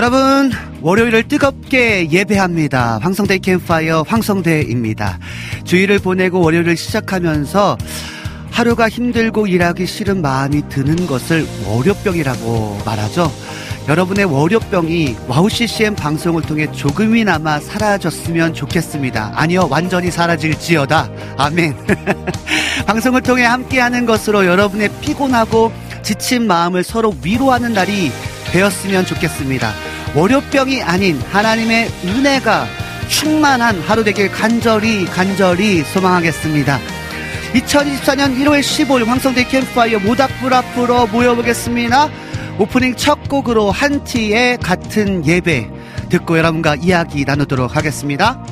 여러분, 월요일을 뜨겁게 예배합니다. 황성대 캠프파이어 황성대입니다. 주일을 보내고 월요일을 시작하면서 하루가 힘들고 일하기 싫은 마음이 드는 것을 월요병이라고 말하죠. 여러분의 월요병이 와우 CCM 방송을 통해 조금이나마 사라졌으면 좋겠습니다. 아니요, 완전히 사라질지어다. 아멘. 방송을 통해 함께하는 것으로 여러분의 피곤하고 지친 마음을 서로 위로하는 날이 되었으면 좋겠습니다. 월요병이 아닌 하나님의 은혜가 충만한 하루 되길 간절히 간절히 소망하겠습니다. 2024년 1월 15일 황성대 캠프파이어 모닥불 앞으로 모여보겠습니다. 오프닝 첫 곡으로 한티의 같은 예배 듣고 여러분과 이야기 나누도록 하겠습니다.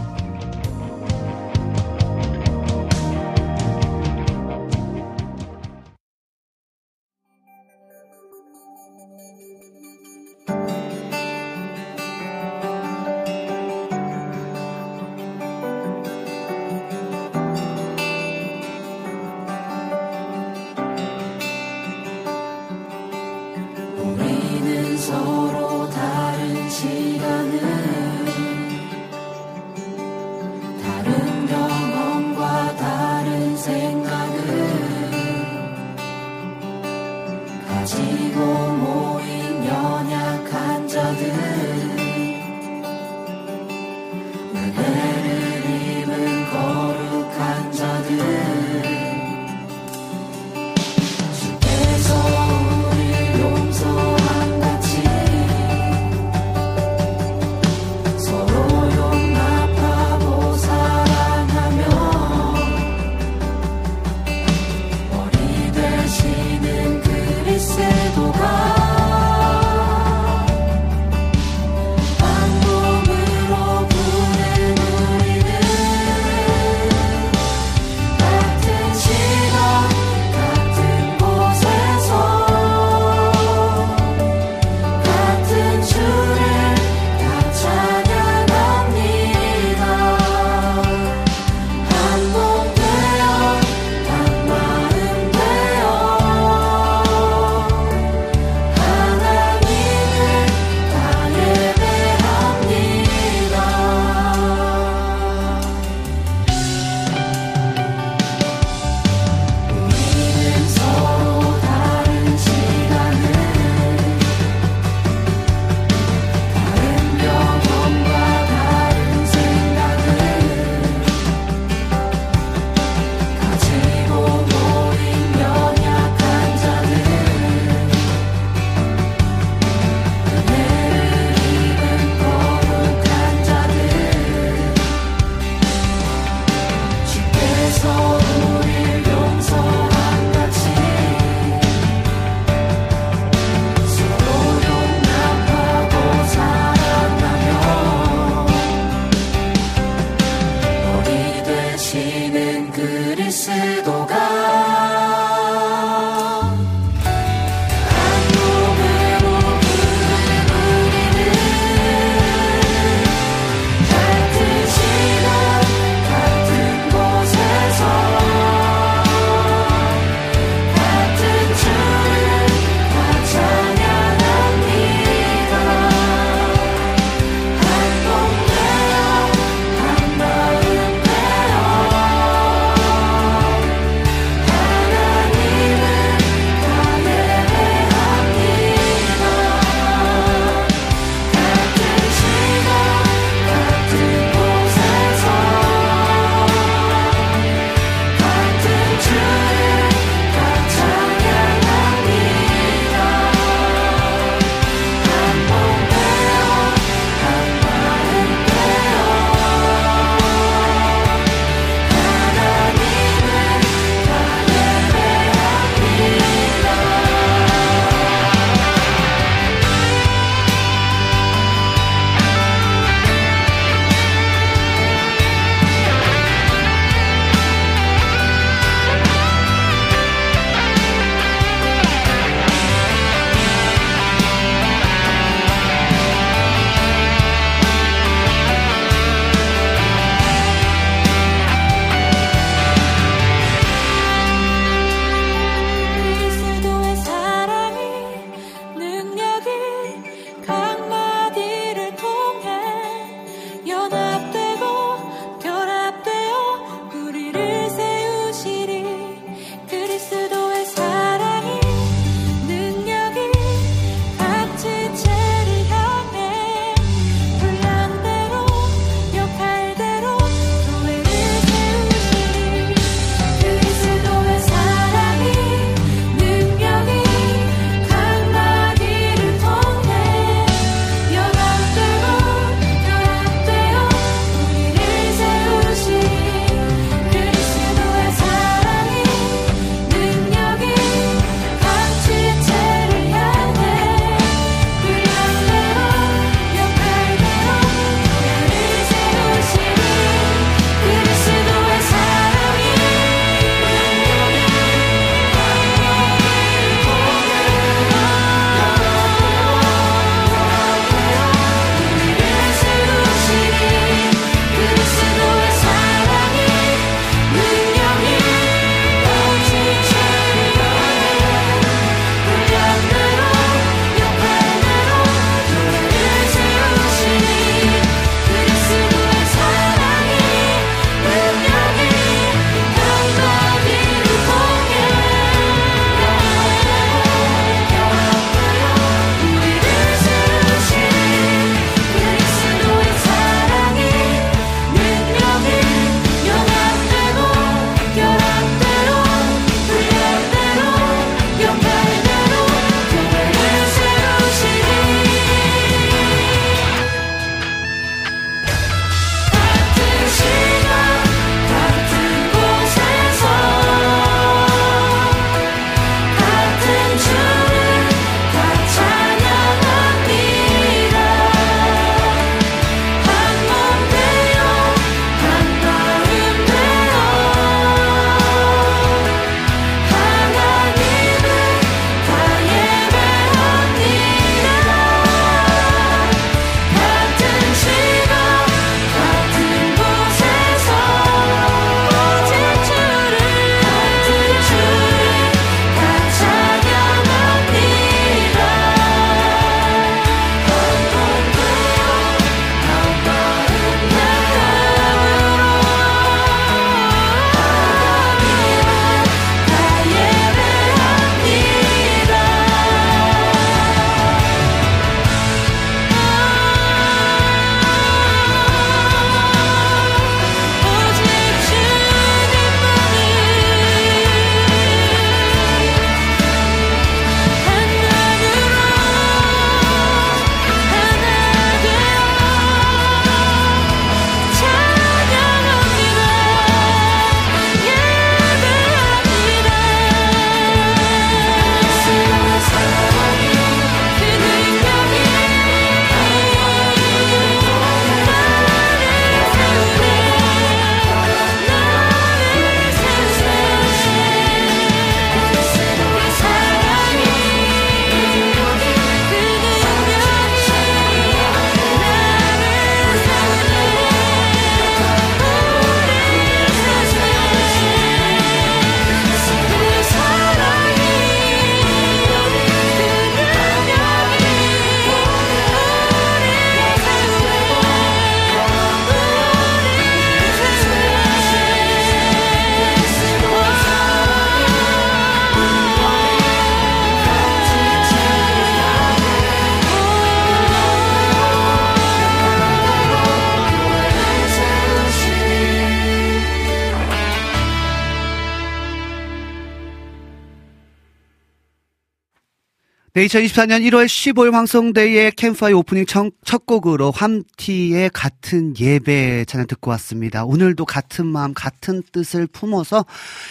2024년 1월 15일 황성대의 캠파이 오프닝 첫, 첫 곡으로 함티의 같은 예배 찬양 듣고 왔습니다. 오늘도 같은 마음, 같은 뜻을 품어서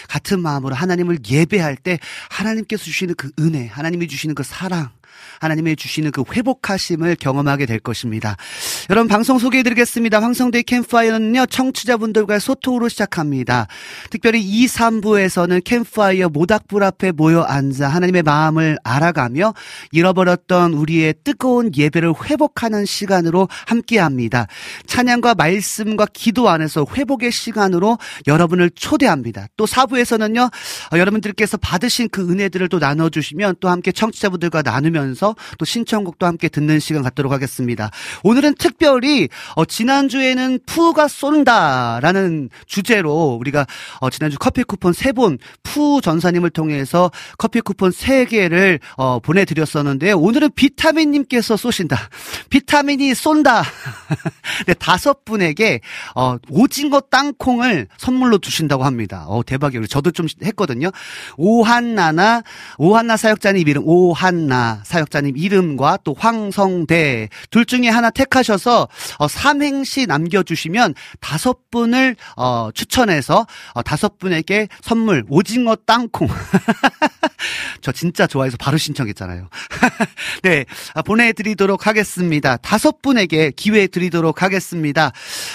같은 마음으로 하나님을 예배할 때 하나님께서 주시는 그 은혜, 하나님이 주시는 그 사랑, 하나님의 주시는 그 회복하심을 경험하게 될 것입니다. 여러분 방송 소개해드리겠습니다. 황성대 캠파이어는요 청취자분들과의 소통으로 시작합니다. 특별히 2, 3부에서는 캠파이어 모닥불 앞에 모여 앉아 하나님의 마음을 알아가며 잃어버렸던 우리의 뜨거운 예배를 회복하는 시간으로 함께합니다. 찬양과 말씀과 기도 안에서 회복의 시간으로 여러분을 초대합니다. 또 4부에서는요 어, 여러분들께서 받으신 그 은혜들을 또 나눠주시면 또 함께 청취자분들과 나누면 서 또 신청곡도 함께 듣는 시간 갖도록 하겠습니다. 오늘은 특별히 어, 지난주에는 푸가 쏜다라는 주제로 우리가 어, 지난주 커피 쿠폰 세분푸 전사님을 통해서 커피 쿠폰 세 개를 어, 보내드렸었는데 오늘은 비타민님께서 쏘신다. 비타민이 쏜다. 네, 다섯 분에게 어, 오징어 땅콩을 선물로 주신다고 합니다. 어, 대박이에요. 저도 좀 했거든요. 오한나나 오한나 사역자님 이름 오한나 사역자님 이름과 또 황성대 둘 중에 하나 택하셔서 어, 삼행시 남겨주시면 다섯 분을 어, 추천해서 어, 다섯 분에게 선물 오징어 땅콩 저 진짜 좋아해서 바로 신청했잖아요. 네 아, 보내드리도록 하겠습니다. 다섯 분에게 기회 드리도록 하겠습니다.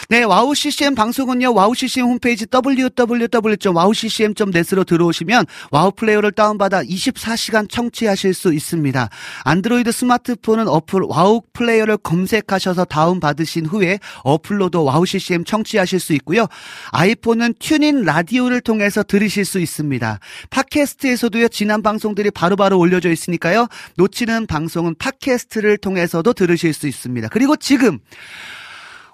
네 와우 CCM 방송은요 와우 CCM 홈페이지 www.wowccm.net으로 들어오시면 와우 플레이어를 다운받아 24시간 청취하실 수 있습니다. 안드로이드 스마트폰은 어플 와우 플레이어를 검색하셔서 다운받으신 후에 어플로도 와우 CCM 청취하실 수 있고요. 아이폰은 TuneIn 라디오를 통해서 들으실 수 있습니다. 팟캐스트에서도요. 지난 방송들이 바로바로 올려져 있으니까요. 놓치는 방송은 팟캐스트를 통해서도 들으실 수 있습니다. 그리고 지금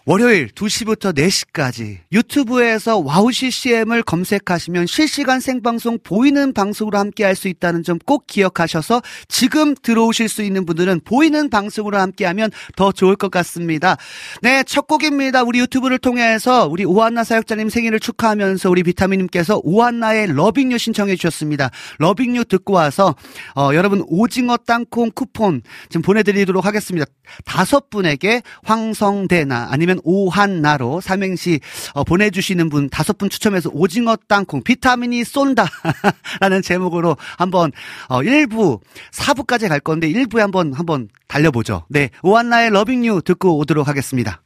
월요일 2시부터 4시까지 유튜브에서 와우 CCM을 검색하시면 실시간 생방송 보이는 방송으로 함께 할 수 있다는 점 꼭 기억하셔서 지금 들어오실 수 있는 분들은 보이는 방송으로 함께 하면 더 좋을 것 같습니다. 네, 첫 곡입니다. 우리 유튜브를 통해서 우리 오한나 사역자님 생일을 축하하면서 우리 비타민님께서 오한나의 Loving You 신청해 주셨습니다. Loving You 듣고 와서 어, 여러분 오징어 땅콩 쿠폰 지금 보내드리도록 하겠습니다. 다섯 분에게 황성대나 아니면 오한나로 삼행시 어, 보내주시는 분 다섯 분 추첨해서 오징어 땅콩 비타민이 쏜다 라는 제목으로 한번 어, 1부 4부까지 갈 건데 1부에 한번 한번 달려보죠. 네 오한나의 Loving You 듣고 오도록 하겠습니다.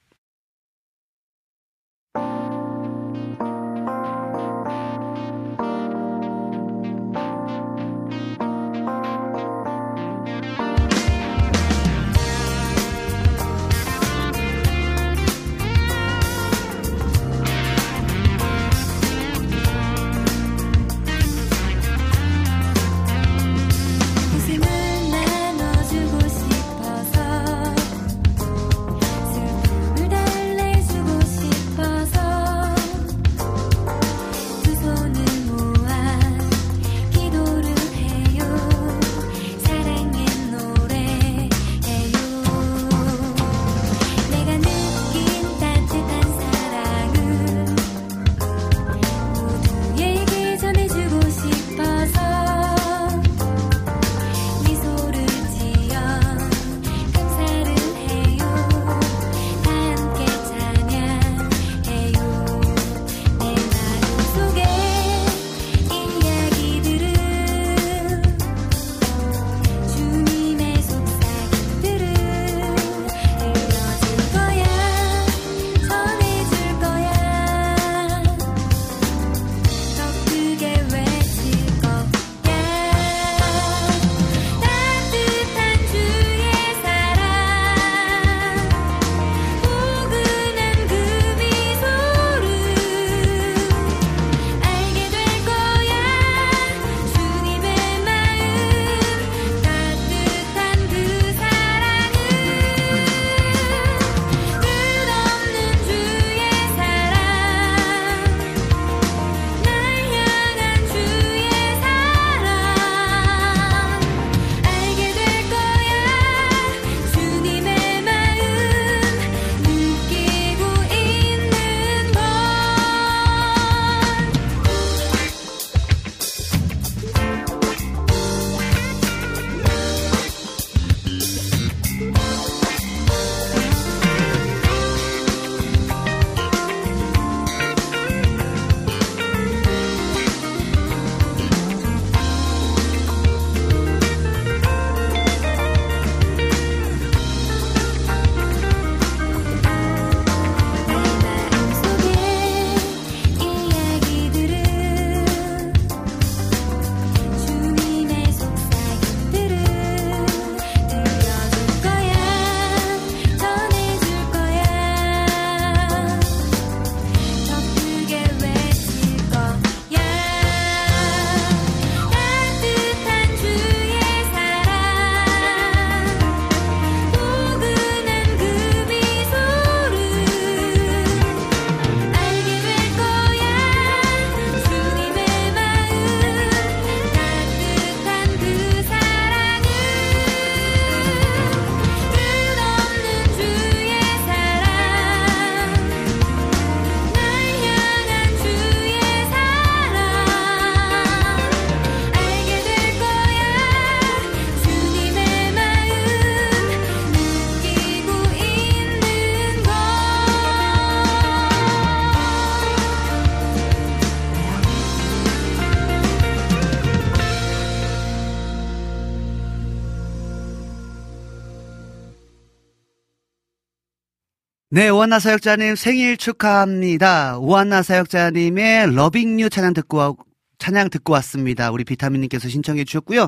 오한나 사역자님 생일 축하합니다. 오한나 사역자님의 러빙 유 찬양 듣고 와- 찬양 듣고 왔습니다. 우리 비타민님께서 신청해 주셨고요.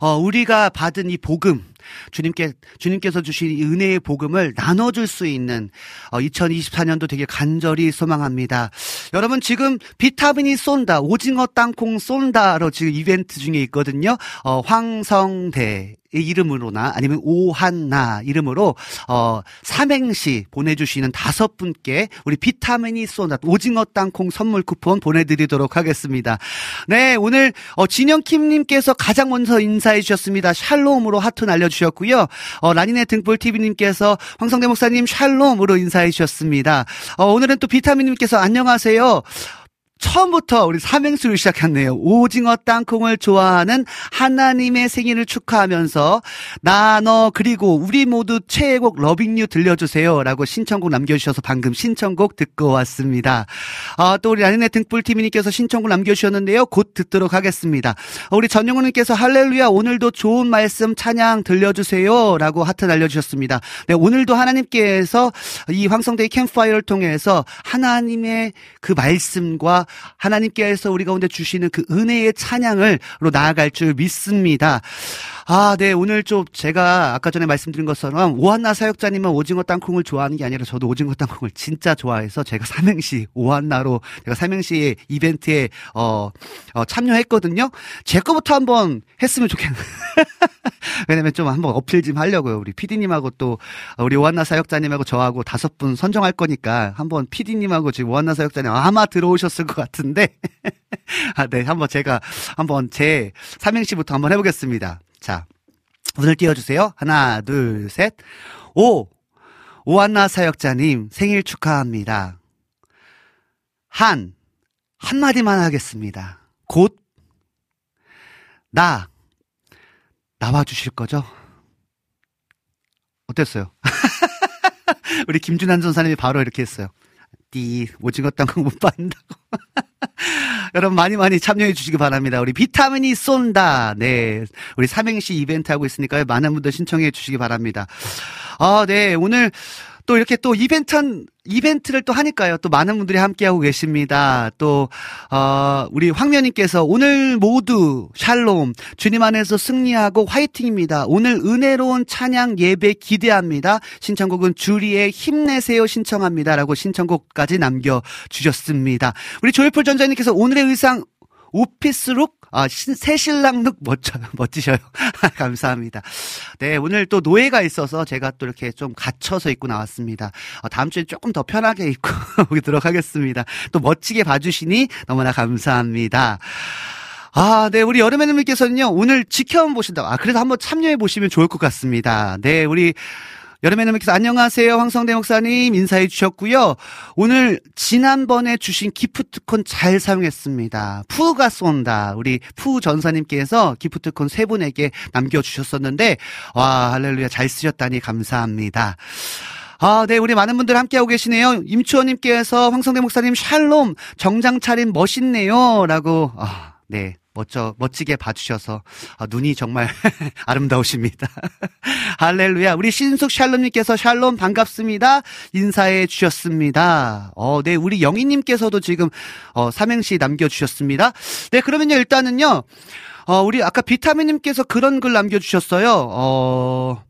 어, 우리가 받은 이 복음, 주님께, 주님께서 주신 이 은혜의 복음을 나눠줄 수 있는, 어, 2024년도 되게 간절히 소망합니다. 여러분 지금 비타민이 쏜다, 오징어 땅콩 쏜다로 지금 이벤트 중에 있거든요. 어, 황성대. 의 이름으로나 아니면 오한나 이름으로 어 삼행시 보내주시는 다섯 분께 우리 비타민이 쏜다 오징어 땅콩 선물 쿠폰 보내드리도록 하겠습니다. 네 오늘 어 진영킴님께서 가장 먼저 인사해 주셨습니다. 샬롬으로 하트 날려주셨고요. 어 라니네 등불 TV님께서 황성대 목사님 샬롬으로 인사해 주셨습니다. 어 오늘은 또 비타민님께서 안녕하세요. 처음부터 우리 삼행수를 시작했네요. 오징어 땅콩을 좋아하는 하나님의 생일을 축하하면서 나, 너, 그리고 우리 모두 최애곡 Loving You 들려주세요. 라고 신청곡 남겨주셔서 방금 신청곡 듣고 왔습니다. 아, 또 우리 라니네 등불TV님께서 신청곡 남겨주셨는데요. 곧 듣도록 하겠습니다. 어, 우리 전영훈님께서 할렐루야 오늘도 좋은 말씀 찬양 들려주세요. 라고 하트 날려주셨습니다. 네, 오늘도 하나님께서 이 황성대의 캠프파이어를 통해서 하나님의 그 말씀과 하나님께서 우리 가운데 주시는 그 은혜의 찬양을로 나아갈 줄 믿습니다. 아, 네. 오늘 좀 제가 아까 전에 말씀드린 것처럼 오한나 사역자님은 오징어 땅콩을 좋아하는 게 아니라 저도 오징어 땅콩을 진짜 좋아해서 제가 삼행시 오한나로 제가 삼행시 이벤트에 어, 어 참여했거든요. 제 거부터 한번 했으면 좋겠네요. 왜냐면 좀 한번 어필 좀 하려고요. 우리 피디님하고 또 우리 오한나 사역자님하고 저하고 다섯 분 선정할 거니까 한번 피디님하고 지금 오한나 사역자님 아마 들어오셨을 것 같은데 아, 네. 한번 제가 한번 제 삼행시부터 한번 해보겠습니다. 자, 오늘 띄워주세요. 하나, 둘, 셋. 오! 오한나 사역자님 생일 축하합니다. 한, 한마디만 하겠습니다. 곧, 나, 나와주실 거죠? 어땠어요? 우리 김준환 전사님이 바로 이렇게 했어요. 띠, 오징어 땅콩 못 받는다고. 여러분 많이 많이 참여해 주시기 바랍니다. 우리 비타민이 쏜다. 네. 우리 삼행시 이벤트 하고 있으니까요. 많은 분들 신청해 주시기 바랍니다. 아, 네. 오늘 또 이렇게 또 이벤트 한, 이벤트를 또 하니까요. 또 많은 분들이 함께하고 계십니다. 또, 어, 우리 황면님께서 오늘 모두 샬롬, 주님 안에서 승리하고 화이팅입니다. 오늘 은혜로운 찬양 예배 기대합니다. 신청곡은 주리의 힘내세요 신청합니다. 라고 신청곡까지 남겨주셨습니다. 우리 조일풀 전자님께서 오늘의 의상 오피스룩 아, 신, 새신랑룩 멋져, 멋지셔요. 감사합니다. 네, 오늘 또 노예가 있어서 제가 또 이렇게 좀 갇혀서 입고 나왔습니다. 어, 다음 주에 조금 더 편하게 입고 오도록 하겠습니다. 또 멋지게 봐주시니 너무나 감사합니다. 아, 네, 우리 여름애님께서는요, 오늘 지켜만 보신다. 아, 그래도 한번 참여해 보시면 좋을 것 같습니다. 네, 우리 여름애님께서 안녕하세요. 황성대 목사님 인사해 주셨고요. 오늘 지난번에 주신 기프트콘 잘 사용했습니다. 푸가 쏜다. 우리 푸 전사님께서 기프트콘 세 분에게 남겨주셨었는데, 와, 할렐루야. 잘 쓰셨다니 감사합니다. 아, 네, 우리 많은 분들 함께하고 계시네요. 임추원님께서 황성대 목사님 샬롬, 정장 차림 멋있네요. 라고, 아, 네. 멋져, 멋지게 봐주셔서, 아, 눈이 정말 아름다우십니다. 할렐루야. 우리 신숙 샬롬님께서 샬롬 반갑습니다. 인사해 주셨습니다. 어, 네. 우리 영희님께서도 지금, 어, 삼행시 남겨주셨습니다. 네, 그러면요, 일단은요, 어, 우리 아까 비타민님께서 그런 글 남겨주셨어요. 어,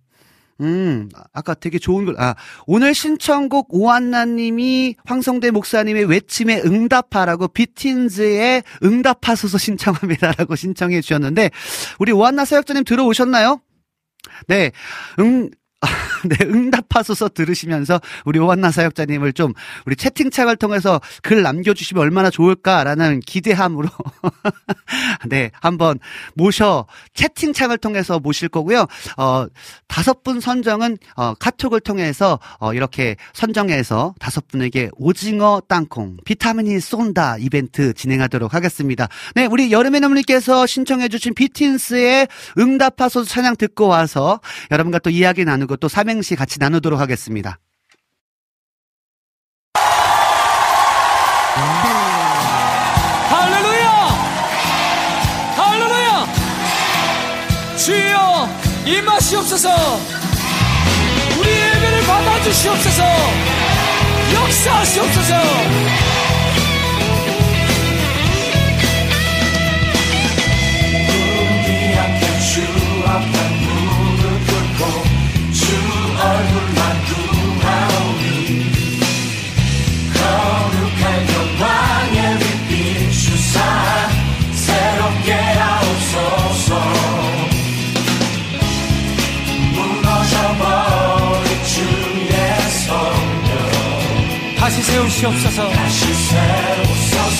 음, 아까 되게 좋은 글, 아, 오늘 신청곡 오한나님이 황성대 목사님의 외침에 응답하라고 비틴즈의 응답하소서 신청합니다라고 신청해 주셨는데, 우리 오한나 사역자님 들어오셨나요? 네, 응, 아, 네, 응답하소서 들으시면서 우리 오한나 사역자님을 좀 우리 채팅창을 통해서 글 남겨주시면 얼마나 좋을까라는 기대함으로 네, 한번 모셔 채팅창을 통해서 모실 거고요. 어, 다섯 분 선정은 어, 카톡을 통해서 어, 이렇게 선정해서 다섯 분에게 오징어 땅콩 비타민이 쏜다 이벤트 진행하도록 하겠습니다. 네, 우리 여름의 나무님께서 신청해주신 비틴스의 응답하소서 찬양 듣고 와서 여러분과 또 이야기 나누고 그리고 또 삼행시 같이 나누도록 하겠습니다. 할렐루야! 할렐루야! 주여 임하시옵소서 우리 예배를 받아주시옵소서 역사하시옵소서 you. 다시 세우시옵소서. 다시 세우소서.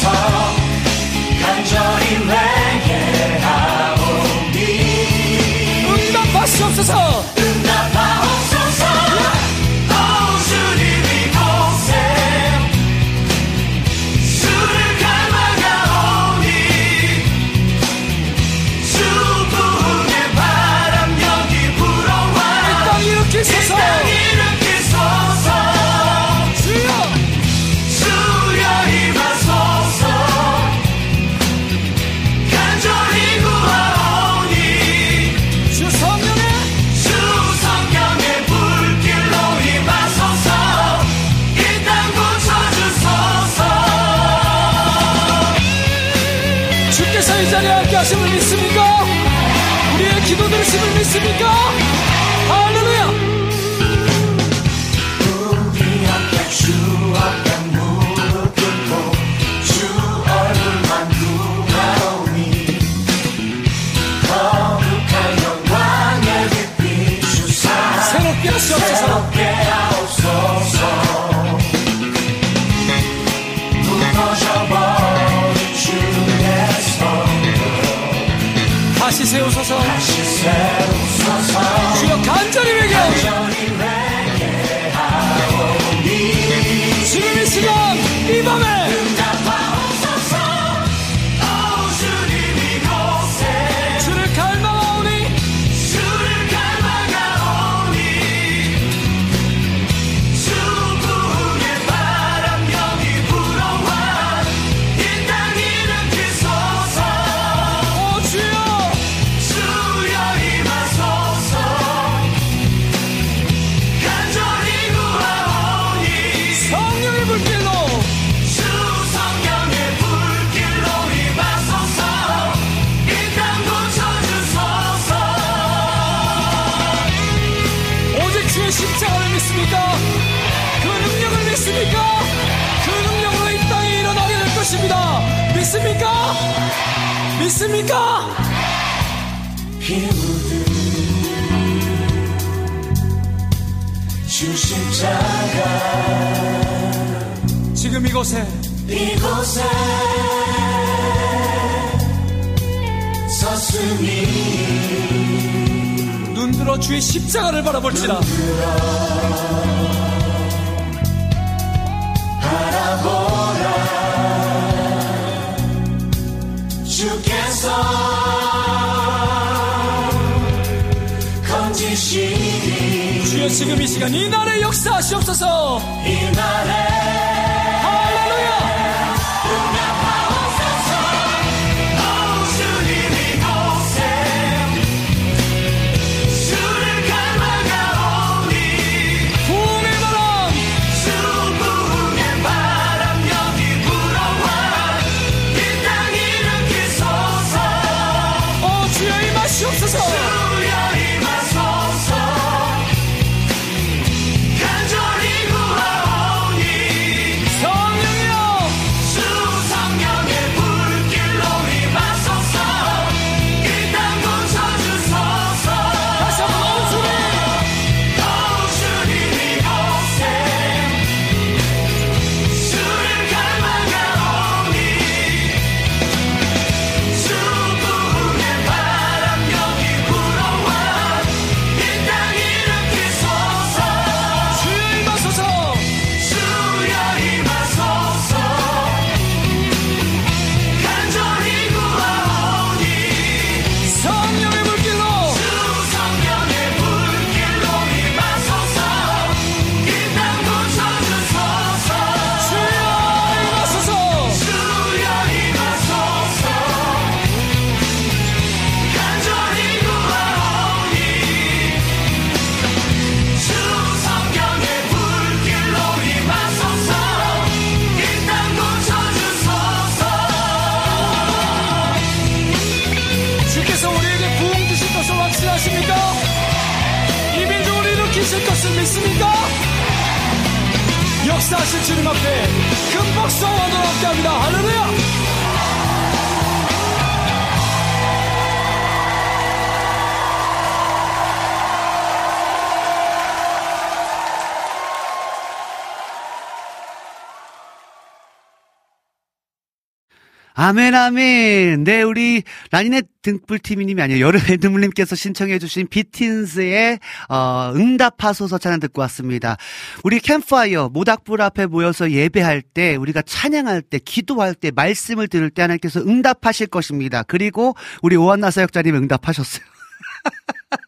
아멘, 아멘. 네, 우리 라니네 등불TV님이 아니에요. 여름의 눈물님께서 신청해주신 비틴스의, 어, 응답하소서 찬양 듣고 왔습니다. 우리 캠파이어, 모닥불 앞에 모여서 예배할 때, 우리가 찬양할 때, 기도할 때, 말씀을 들을 때 하나님께서 응답하실 것입니다. 그리고 우리 오한나 사역자님 응답하셨어요.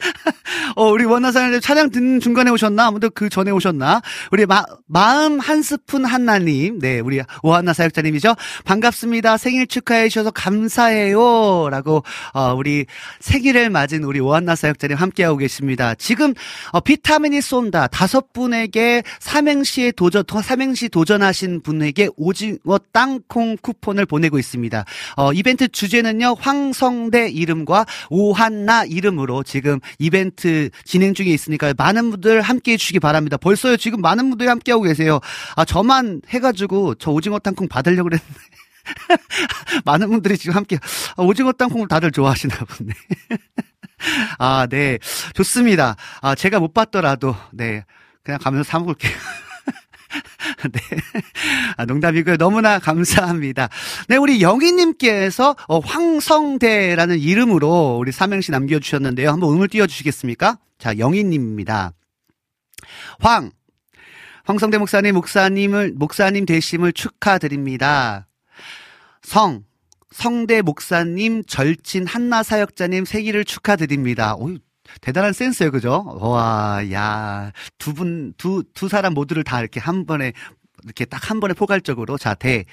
어, 우리 원나사님 찬양 듣는 중간에 오셨나? 아무도 그 전에 오셨나? 우리 마, 마음 한 스푼 한나님. 네, 우리 오한나 사역자님이죠. 반갑습니다. 생일 축하해 주셔서 감사해요. 라고, 어, 우리 생일을 맞은 우리 오한나 사역자님 함께하고 계십니다. 지금, 어, 비타민이 쏜다. 다섯 분에게 삼행시에 도전, 삼행시 도전하신 분에게 오징어 땅콩 쿠폰을 보내고 있습니다. 어, 이벤트 주제는요, 황성대 이름과 오한나 이름으로 지금 이벤트 진행 중에 있으니까 많은 분들 함께 해주시기 바랍니다. 벌써요, 지금 많은 분들이 함께 하고 계세요. 아, 저만 해가지고 저 오징어 땅콩 받으려고 그랬는데. 많은 분들이 지금 함께, 아, 오징어 땅콩을 다들 좋아하시나 보네. 아, 네. 좋습니다. 아, 제가 못 받더라도, 네. 그냥 가면서 사 먹을게요. 네. 아, 농담이고요. 너무나 감사합니다. 네, 우리 영희님께서 어, 황성대라는 이름으로 우리 삼행시 남겨주셨는데요. 한번 음을 띄워주시겠습니까? 자, 영희님입니다. 황. 황성대 목사님, 목사님을, 목사님 되심을 축하드립니다. 성. 성대 목사님, 절친 한나 사역자님 생일을 축하드립니다. 오, 대단한 센스예요, 그죠? 와, 야, 두 분, 두, 두 사람 모두를 다 이렇게 한 번에 이렇게 딱 한 번에 포괄적으로 자 대.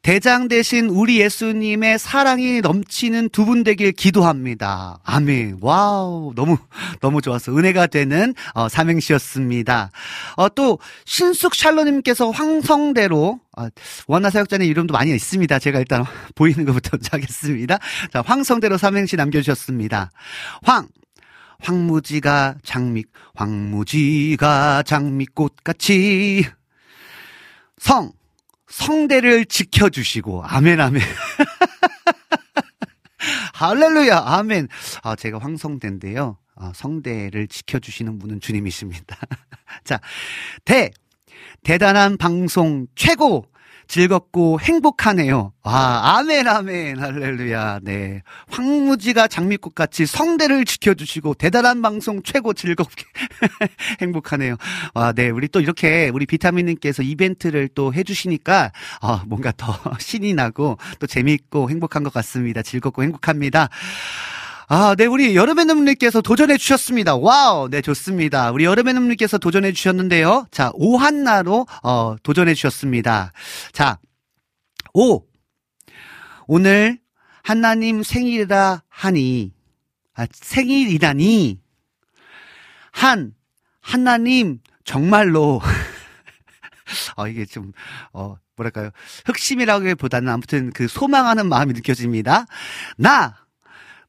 대장 대신 우리 예수님의 사랑이 넘치는 두 분 되길 기도합니다. 아멘. wow. 너무 너무 좋았어. 은혜가 되는 어, 삼행시였습니다. 어, 또 신숙 샬로님께서 황성대로 아, 원나 사역자님 이름도 많이 있습니다. 제가 일단 보이는 것부터 하겠습니다. 자, 황성대로 삼행시 남겨주셨습니다. 황. 황무지가 장미, 황무지가 장미꽃같이 성, 성대를 지켜주시고, 아멘, 아멘. 할렐루야, 아멘. 아, 제가 황성대인데요. 아, 성대를 지켜주시는 분은 주님이십니다. 자, 대, 대단한 방송 최고! 즐겁고 행복하네요. 아, 아멘, 아멘, 할렐루야. 네. 황무지가 장미꽃 같이 성대를 지켜주시고 대단한 방송 최고 즐겁게 행복하네요. 아, 네. 우리 또 이렇게 우리 비타민님께서 이벤트를 또 해주시니까, 아, 뭔가 더 신이 나고 또 재미있고 행복한 것 같습니다. 즐겁고 행복합니다. 아, 네, 우리 여름의 눈님께서 도전해 주셨습니다. 와우, 네, 좋습니다. 우리 여름의 눈님께서 도전해 주셨는데요. 자, 오한나로, 어, 도전해 주셨습니다. 자, 오. 오늘 하나님 생일이라 하니, 아, 생일이라니, 한, 하나님, 정말로, 어, 이게 좀, 어, 뭐랄까요. 흑심이라기보다는 아무튼 그 소망하는 마음이 느껴집니다. 나,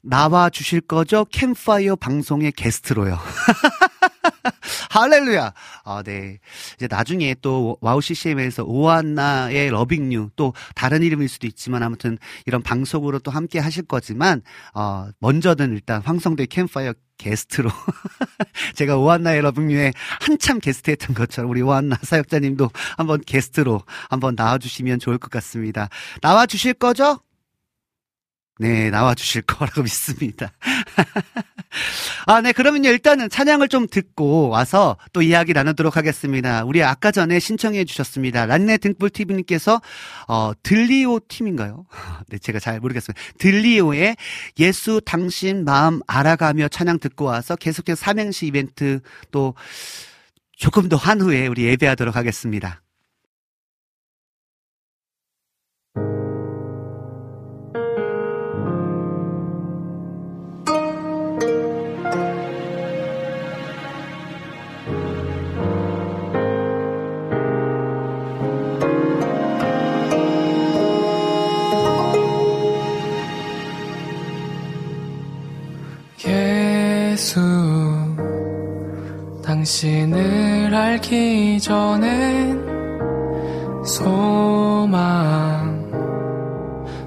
나와 주실 거죠? 캠파이어 방송의 게스트로요. 할렐루야. 아, 네. 이제 나중에 또 와우 CCM에서 오한나의 Loving You 또 다른 이름일 수도 있지만 아무튼 이런 방송으로 또 함께 하실 거지만 어, 먼저는 일단 황성대 캠파이어 게스트로 제가 오한나의 Loving You에 한참 게스트 했던 것처럼 우리 오한나 사역자님도 한번 게스트로 한번 나와 주시면 좋을 것 같습니다. 나와 주실 거죠? 네, 나와 주실 거라고 믿습니다. 아, 네, 그러면요, 일단은 찬양을 좀 듣고 와서 또 이야기 나누도록 하겠습니다. 우리 아까 전에 신청해 주셨습니다. 란네 등불TV님께서, 어, 들리오 팀인가요? 네, 제가 잘 모르겠습니다. 들리오의 예수 당신 마음 알아가며 찬양 듣고 와서 계속해서 삼행시 이벤트 또 조금 더 한 후에 우리 예배하도록 하겠습니다. 당신을 알기 전엔 소망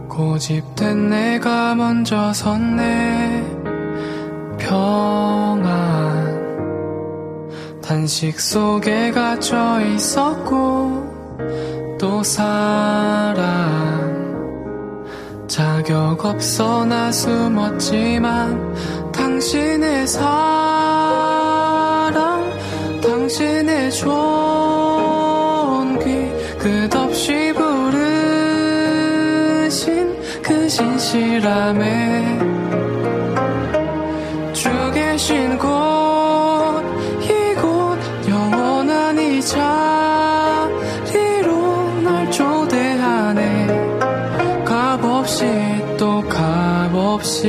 고집된 내가 먼저 섰네. 평안 단식 속에 갇혀 있었고 또 사랑 자격 없어 나 숨었지만 당신의 사랑 당신의 존귀 끝없이 부르신 그 신실함에 주 계신 곳 이곳 영원한 이 자리로 날 초대하네. 값없이 또 값없이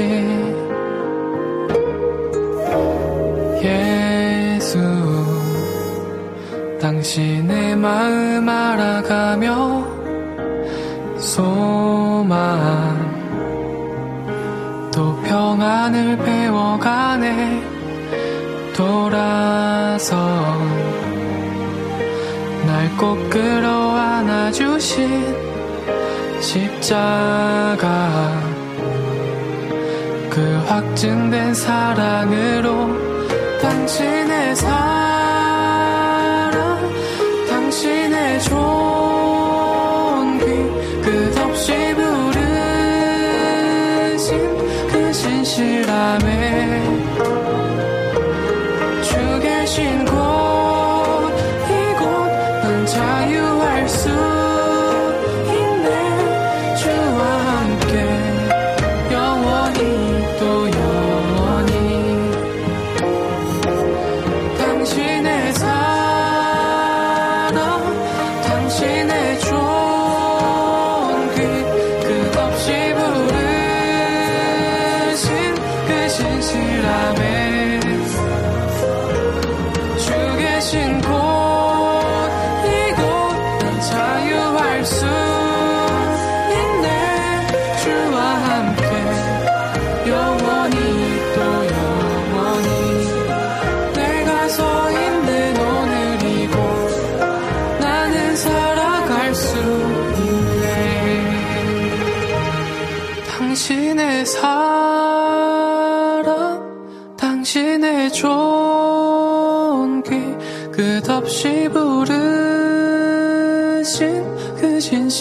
당신의 마음 알아가며 소망 또 평안을 배워가네. 돌아선 날꼭 끌어 안아 주신 십자가. 그 확증된 사랑으로 당신의 사랑 실함에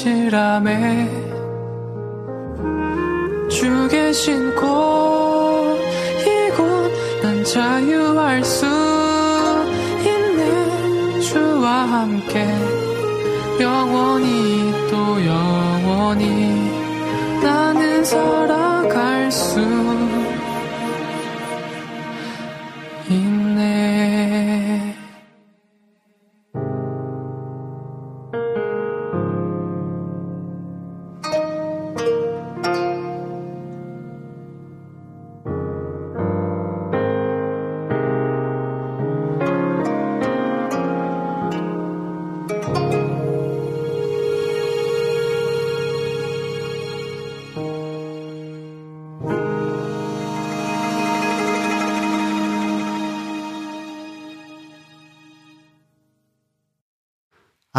그 진실함에 주 계신 곳 이곳 난 자유할 수 있네. 주와 함께 영원히 또 영원히 나는 살아갈 수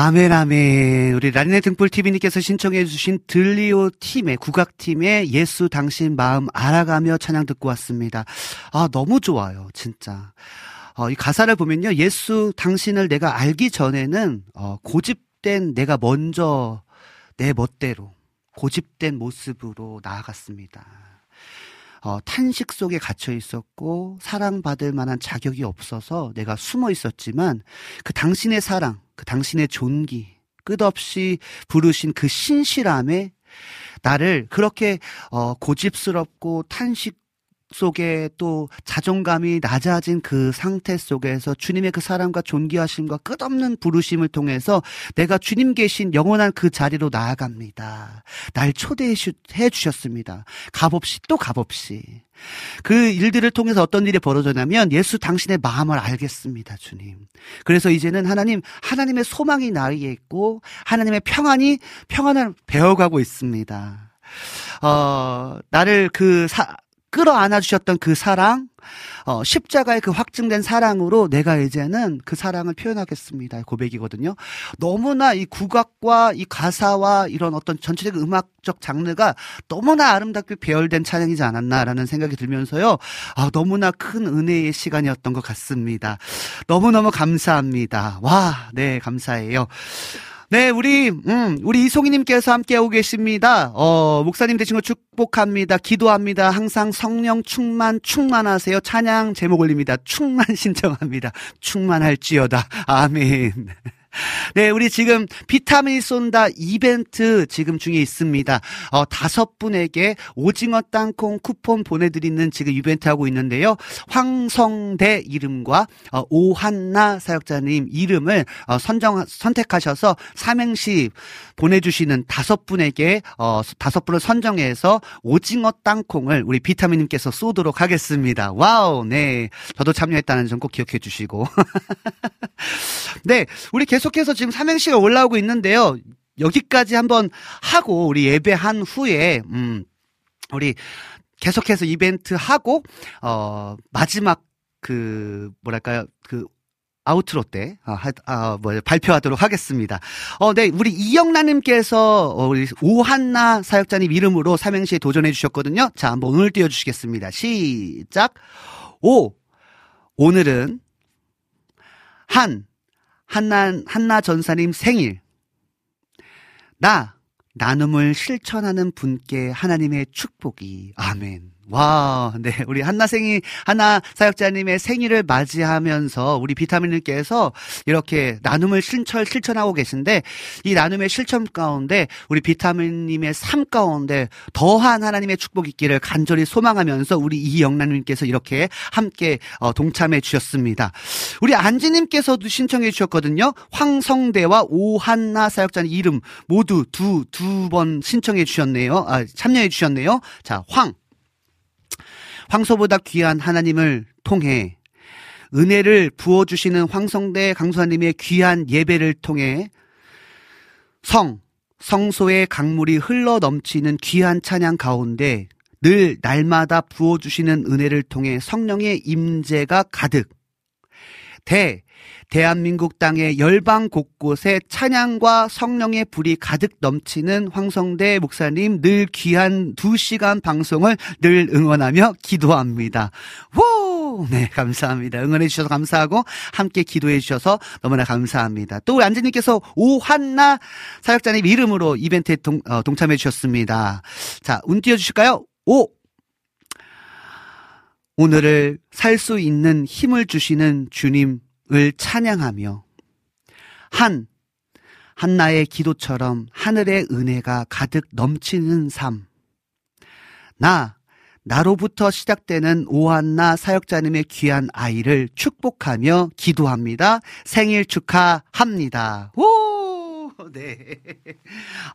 아멘, 아멘. 우리 라니네 등불TV님께서 신청해 주신 들리오 팀의, 국악팀의 예수 당신 마음 알아가며 찬양 듣고 왔습니다. 아, 너무 좋아요. 진짜. 어, 이 가사를 보면요. 예수 당신을 내가 알기 전에는, 어, 고집된 내가 먼저 내 멋대로, 고집된 모습으로 나아갔습니다. 어, 탄식 속에 갇혀 있었고 사랑받을 만한 자격이 없어서 내가 숨어 있었지만 그 당신의 사랑, 그 당신의 존귀, 끝없이 부르신 그 신실함에 나를 그렇게 어, 고집스럽고 탄식 속에 또 자존감이 낮아진 그 상태 속에서 주님의 그 사랑과 존귀하심과 끝없는 부르심을 통해서 내가 주님 계신 영원한 그 자리로 나아갑니다. 날 초대해 주셨습니다. 값없이 또 값없이. 그 일들을 통해서 어떤 일이 벌어졌냐면 예수 당신의 마음을 알겠습니다, 주님. 그래서 이제는 하나님, 하나님의 소망이 나에게 있고 하나님의 평안이 평안을 배워가고 있습니다. 어, 나를 그 사, 끌어안아 주셨던 그 사랑, 어, 십자가의 그 확증된 사랑으로 내가 이제는 그 사랑을 표현하겠습니다. 고백이거든요. 너무나 이 국악과 이 가사와 이런 어떤 전체적인 음악적 장르가 너무나 아름답게 배열된 찬양이지 않았나라는 생각이 들면서요. 아, 너무나 큰 은혜의 시간이었던 것 같습니다. 너무너무 감사합니다. 와, 네, 감사해요. 네, 우리, 음, 우리 이송희님께서 함께하고 계십니다. 어, 목사님 되신 거 축복합니다. 기도합니다. 항상 성령 충만, 충만하세요. 찬양 제목 올립니다. 충만 신청합니다. 충만할지어다. 아멘. 네, 우리 지금 비타민이 쏜다 이벤트 지금 중에 있습니다. 어, 다섯 분에게 오징어 땅콩 쿠폰 보내드리는 지금 이벤트 하고 있는데요. 황성대 이름과 어, 오한나 사역자님 이름을 어, 선정, 선택하셔서 삼행시 보내주시는 다섯 분에게, 어, 다섯 분을 선정해서 오징어 땅콩을 우리 비타민님께서 쏘도록 하겠습니다. wow, 네. 저도 참여했다는 점 꼭 기억해 주시고. 네, 우리 계속 해서 지금 삼행시가 올라오고 있는데요. 여기까지 한번 하고 우리 예배한 후에 음 우리 계속해서 이벤트 하고 어 마지막 그 뭐랄까요 그 아우트로 때, 아, 하, 아, 뭐, 발표하도록 하겠습니다. 어, 네, 우리 이영란님께서, 어, 우리 오한나 사역자님 이름으로 삼행시에 도전해 주셨거든요. 자, 한번 오늘 띄워주시겠습니다. 시작. 오. 오늘은 한, 한나, 한나 전사님 생일. 나, 나눔을 실천하는 분께 하나님의 축복이. 아멘. 와, 네. 우리 한나생이, 한나 사역자님의 생일을 맞이하면서 우리 비타민님께서 이렇게 나눔을 실천, 실천하고 계신데 이 나눔의 실천 가운데 우리 비타민님의 삶 가운데 더한 하나님의 축복이 있기를 간절히 소망하면서 우리 이영란님께서 이렇게 함께 어, 동참해 주셨습니다. 우리 안지님께서도 신청해 주셨거든요. 황성대와 오한나 사역자님 이름 모두 두, 두 번 신청해 주셨네요. 아, 참여해 주셨네요. 자, 황. 황소보다 귀한 하나님을 통해 은혜를 부어주시는 황성대 강수아님의 귀한 예배를 통해 성, 성소의 강물이 흘러 넘치는 귀한 찬양 가운데 늘 날마다 부어주시는 은혜를 통해 성령의 임재가 가득 대 대한민국 땅의 열방 곳곳에 찬양과 성령의 불이 가득 넘치는 황성대 목사님 늘 귀한 두 시간 방송을 늘 응원하며 기도합니다. 우! 네, 감사합니다. 응원해 주셔서 감사하고 함께 기도해 주셔서 너무나 감사합니다. 또 우리 안지님께서 오한나 사역자님 이름으로 이벤트에 동, 어, 동참해 주셨습니다. 자, 운 띄워 주실까요? 오! 오늘을 살 수 있는 힘을 주시는 주님 을 찬양하며 한 한나의 기도처럼 하늘의 은혜가 가득 넘치는 삶. 나 나로부터 시작되는 오한나 사역자님의 귀한 아이를 축복하며 기도합니다. 생일 축하합니다. 오! 네.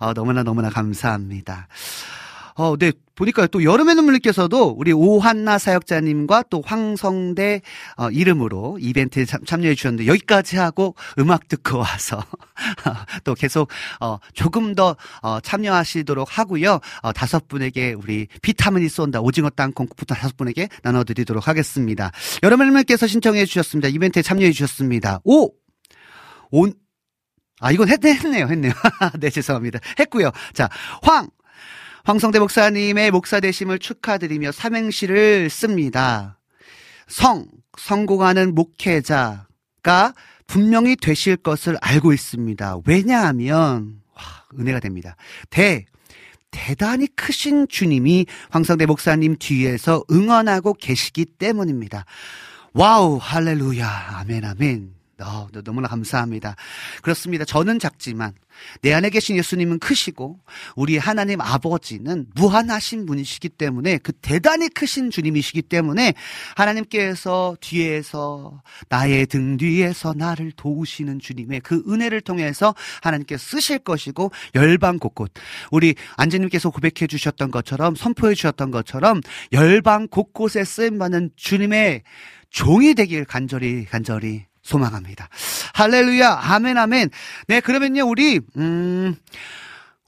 어, 너무나 너무나 감사합니다. 어, 네. 보니까 또 여름의 눈물님께서도 우리 오한나 사역자님과 또 황성대 어, 이름으로 이벤트에 참, 참여해 주셨는데 여기까지 하고 음악 듣고 와서 또 계속 어, 조금 더 어, 참여하시도록 하고요. 어, 다섯 분에게 우리 비타민이 쏜다 오징어 땅콩 쿠폰 다섯 분에게 나눠드리도록 하겠습니다. 여름의 눈물께서 신청해 주셨습니다. 이벤트에 참여해 주셨습니다. 오! 온, 아, 이건 했, 했네요, 했네요. 네, 죄송합니다. 했고요. 자, 황, 황성대 목사님의 목사 되심을 축하드리며 삼행시를 씁니다. 성, 성공하는 목회자가 분명히 되실 것을 알고 있습니다. 왜냐하면, 와, 은혜가 됩니다. 대, 대단히 크신 주님이 황성대 목사님 뒤에서 응원하고 계시기 때문입니다. wow, 할렐루야, 아멘, 아멘. 어, 너무나 감사합니다. 그렇습니다. 저는 작지만 내 안에 계신 예수님은 크시고 우리 하나님 아버지는 무한하신 분이시기 때문에 그 대단히 크신 주님이시기 때문에 하나님께서 뒤에서 나의 등 뒤에서 나를 도우시는 주님의 그 은혜를 통해서 하나님께 쓰실 것이고 열방 곳곳 우리 안재님께서 고백해 주셨던 것처럼 선포해 주셨던 것처럼 열방 곳곳에 쓰임 받는 주님의 종이 되길 간절히 간절히 소망합니다. 할렐루야. 아멘, 아멘. 네, 그러면요, 우리, 음,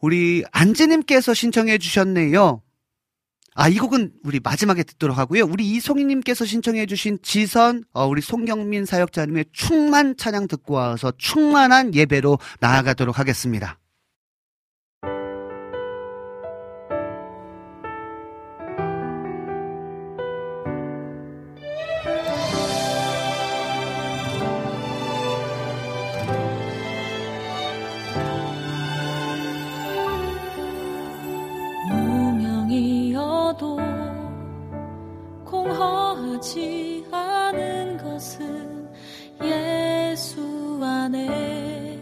우리 안지님께서 신청해 주셨네요. 아, 이 곡은 우리 마지막에 듣도록 하고요. 우리 이송희님께서 신청해주신 지선, 어, 우리 송경민 사역자님의 충만 찬양 듣고 와서 충만한 예배로 나아가도록 하겠습니다. 공허하지 않은 것은 예수 안에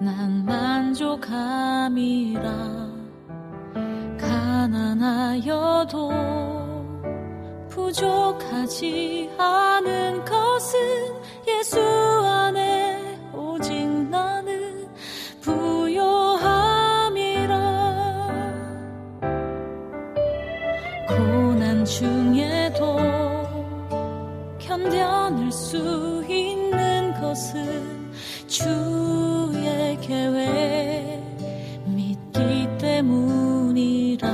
난 만족함이라. 가난하여도 부족하지 않은 것은 예수 안에 수 있는 것은 주의 계획 믿기 때문이라.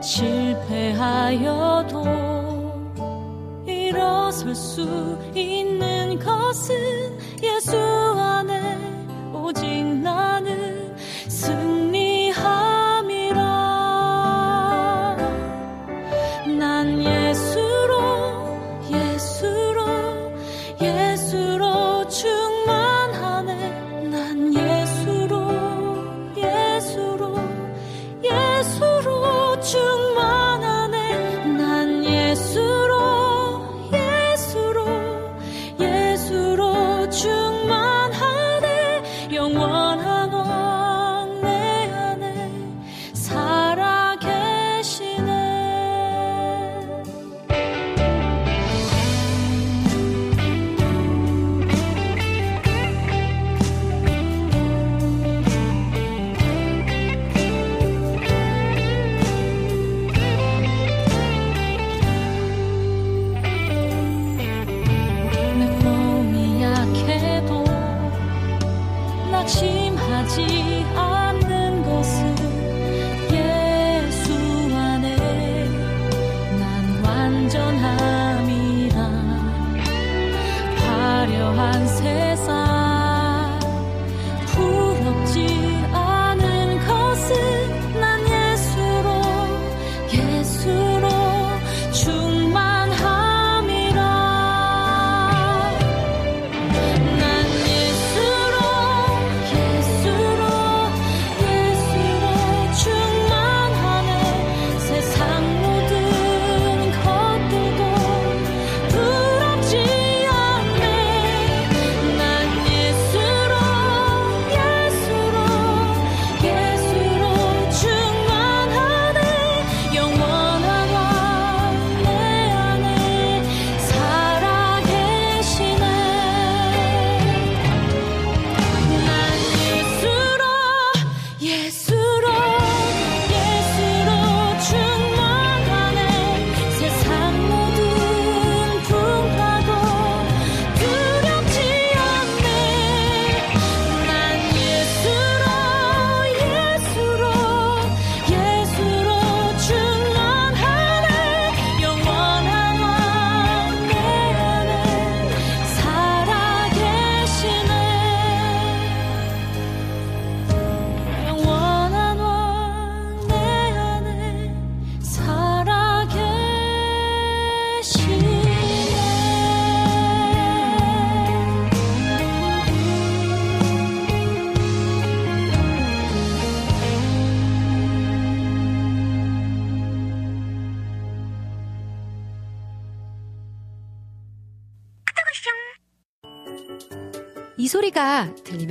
실패하여도 일어설 수 있는 것은 예수 안에 오직 나는 승리함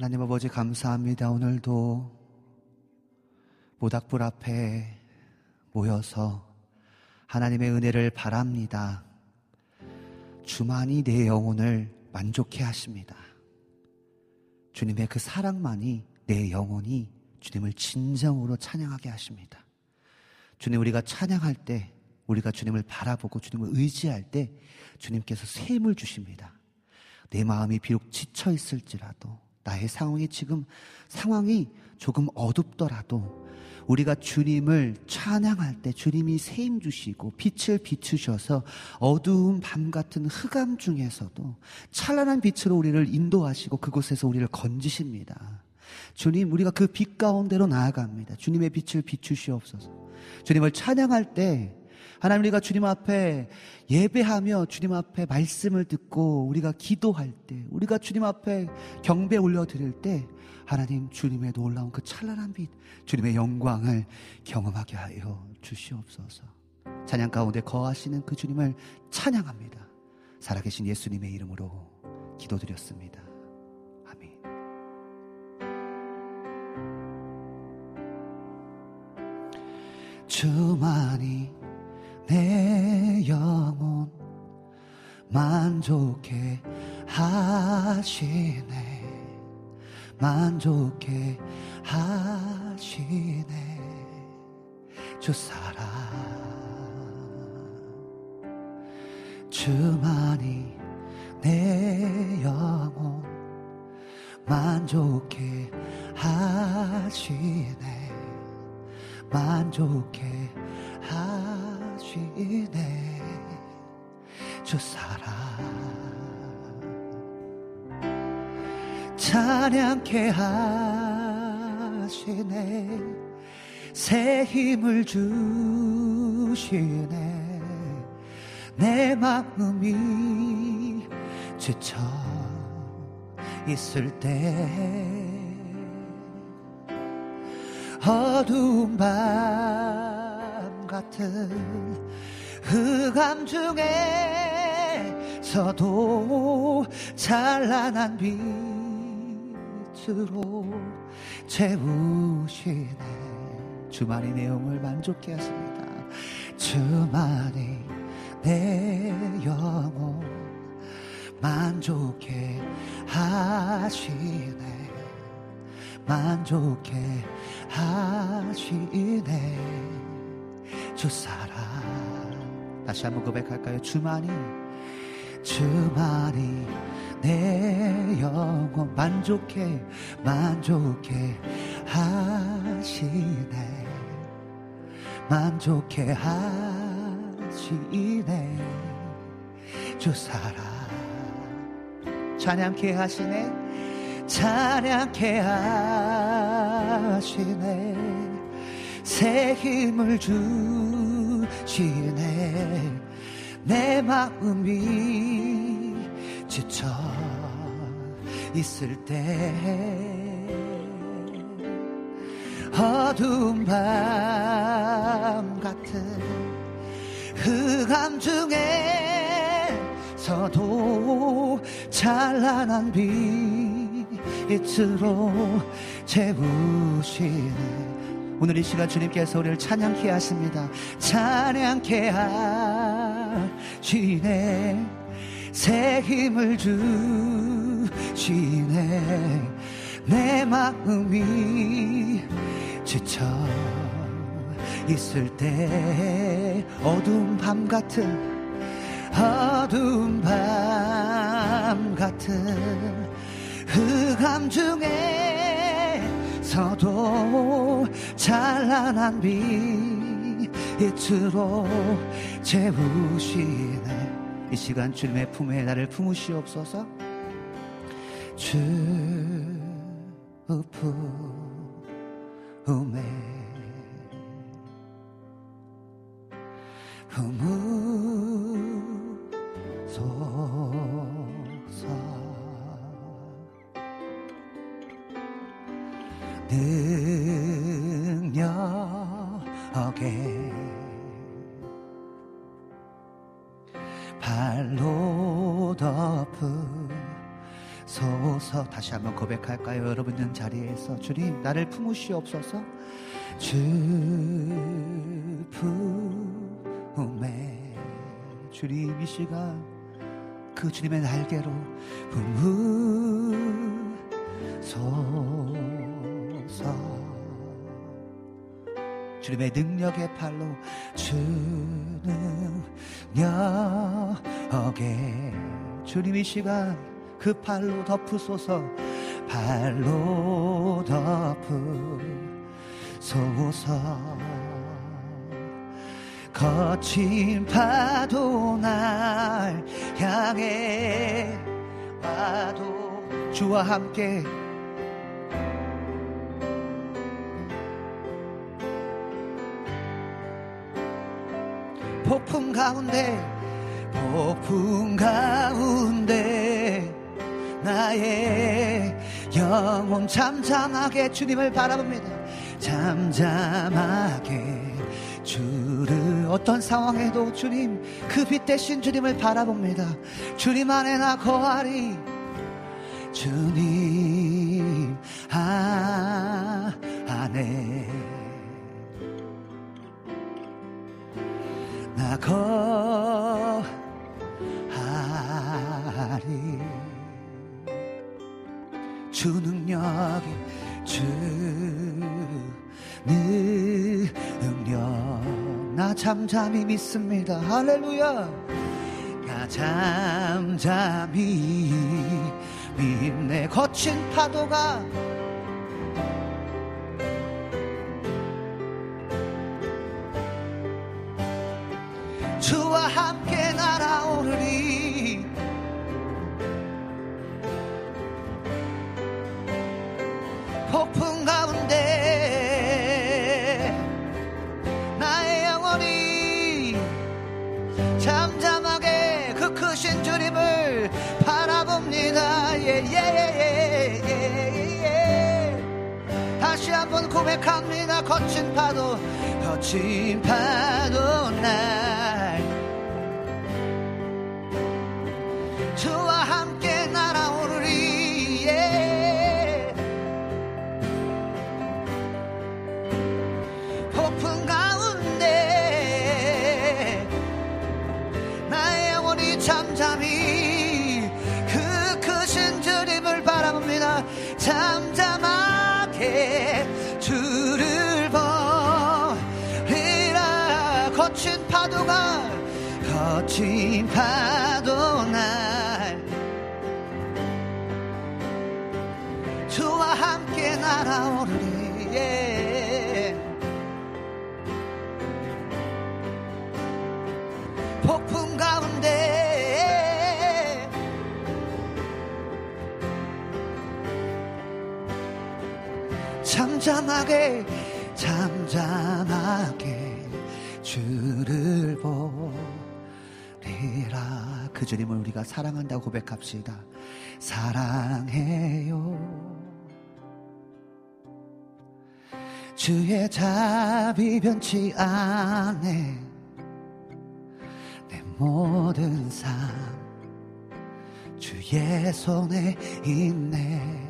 하나님 아버지 감사합니다. 오늘도 모닥불 앞에 모여서 하나님의 은혜를 바랍니다. 주만이 내 영혼을 만족해 하십니다. 주님의 그 사랑만이 내 영혼이 주님을 진정으로 찬양하게 하십니다. 주님 우리가 찬양할 때 우리가 주님을 바라보고 주님을 의지할 때 주님께서 샘을 주십니다. 내 마음이 비록 지쳐 있을지라도 나의 상황이 지금 상황이 조금 어둡더라도 우리가 주님을 찬양할 때 주님이 세임 주시고 빛을 비추셔서 어두운 밤 같은 흑암 중에서도 찬란한 빛으로 우리를 인도하시고 그곳에서 우리를 건지십니다. 주님, 우리가 그 빛 가운데로 나아갑니다. 주님의 빛을 비추시옵소서. 주님을 찬양할 때 하나님 우리가 주님 앞에 예배하며 주님 앞에 말씀을 듣고 우리가 기도할 때 우리가 주님 앞에 경배 올려드릴 때 하나님 주님의 놀라운 그 찬란한 빛 주님의 영광을 경험하게 하여 주시옵소서. 찬양 가운데 거하시는 그 주님을 찬양합니다. 살아계신 예수님의 이름으로 기도드렸습니다. 아멘. 주만이 내 영혼 만족해 하시네. 만족해 하시네. 주 사랑. 주만이 내 영혼 만족해 하시네. 만족해 하시네 주 사랑. 찬양케 하시네. 새 힘을 주시네. 내 마음이 지쳐 있을 때 어두운 밤 같은 흑암 중에서도 찬란한 빛으로 채우시네. 주만이 내 영을 만족케 하십니다. 주만이 내 영혼 만족해 하시네. 만족해 하시네 주 사랑 다시 한번 고백할까요? 주만이 주만이 내 영혼 만족해 만족해 하시네. 만족해 하시네. 주 사랑 찬양케 하시네. 찬양케 하시네 새 힘을 주시네. 내 마음이 지쳐 있을 때 어두운 밤 같은 흑암 중에서도 찬란한 빛으로 채우시네 오늘 이 시간 주님께서 우리를 찬양케 하십니다. 찬양케 하시네. 새 힘을 주시네. 내 마음이 지쳐 있을 때 어두운 밤 같은 어두운 밤 같은 흑암 중에 서도 찬란한 빛으로 채우시네. 이 시간 주님의 품에 나를 품으시옵소서. 주 품에 주님 나를 품으시옵소서. 주 품에 주님 이 시간 그 주님의 날개로 품으소서. 주님의 능력의 팔로 주는 능력에 주님 이 시간 그 팔로 덮으소서 팔로 덮으소서 거친 파도 날 향해 와도 주와 함께. 폭풍 가운데 폭풍 가운데 나의 영혼 잠잠하게 주님을 바라봅니다. 잠잠하게 주를 어떤 상황에도 주님 그 빛 대신 주님을 바라봅니다. 주님 안에 나 거하리. 주님 아, 안에 나 거하리 주 능력이 주 능력. 나 잠잠히 믿습니다. 할렐루야. 나 잠잠히 믿네. 거친 파도가 주와 함께 날아오르리 폭풍 가운데 나의 영혼이 잠잠하게 그 크신 주님을 바라봅니다. 예예예 예예. 다시 한번 고백합니다. 거친 파도 거친 파도 날. 주와 함께 잠잠하게 주를 보리라 거친 파도가 거친 파도 날 주와 함께 날아오르리 예. 폭풍 가운데 잠잠하게 잠잠하게 주를 보리라. 그 주님을 우리가 사랑한다고 고백합시다. 사랑해요. 주의 자비 변치 않네. 내 모든 삶 주의 손에 있네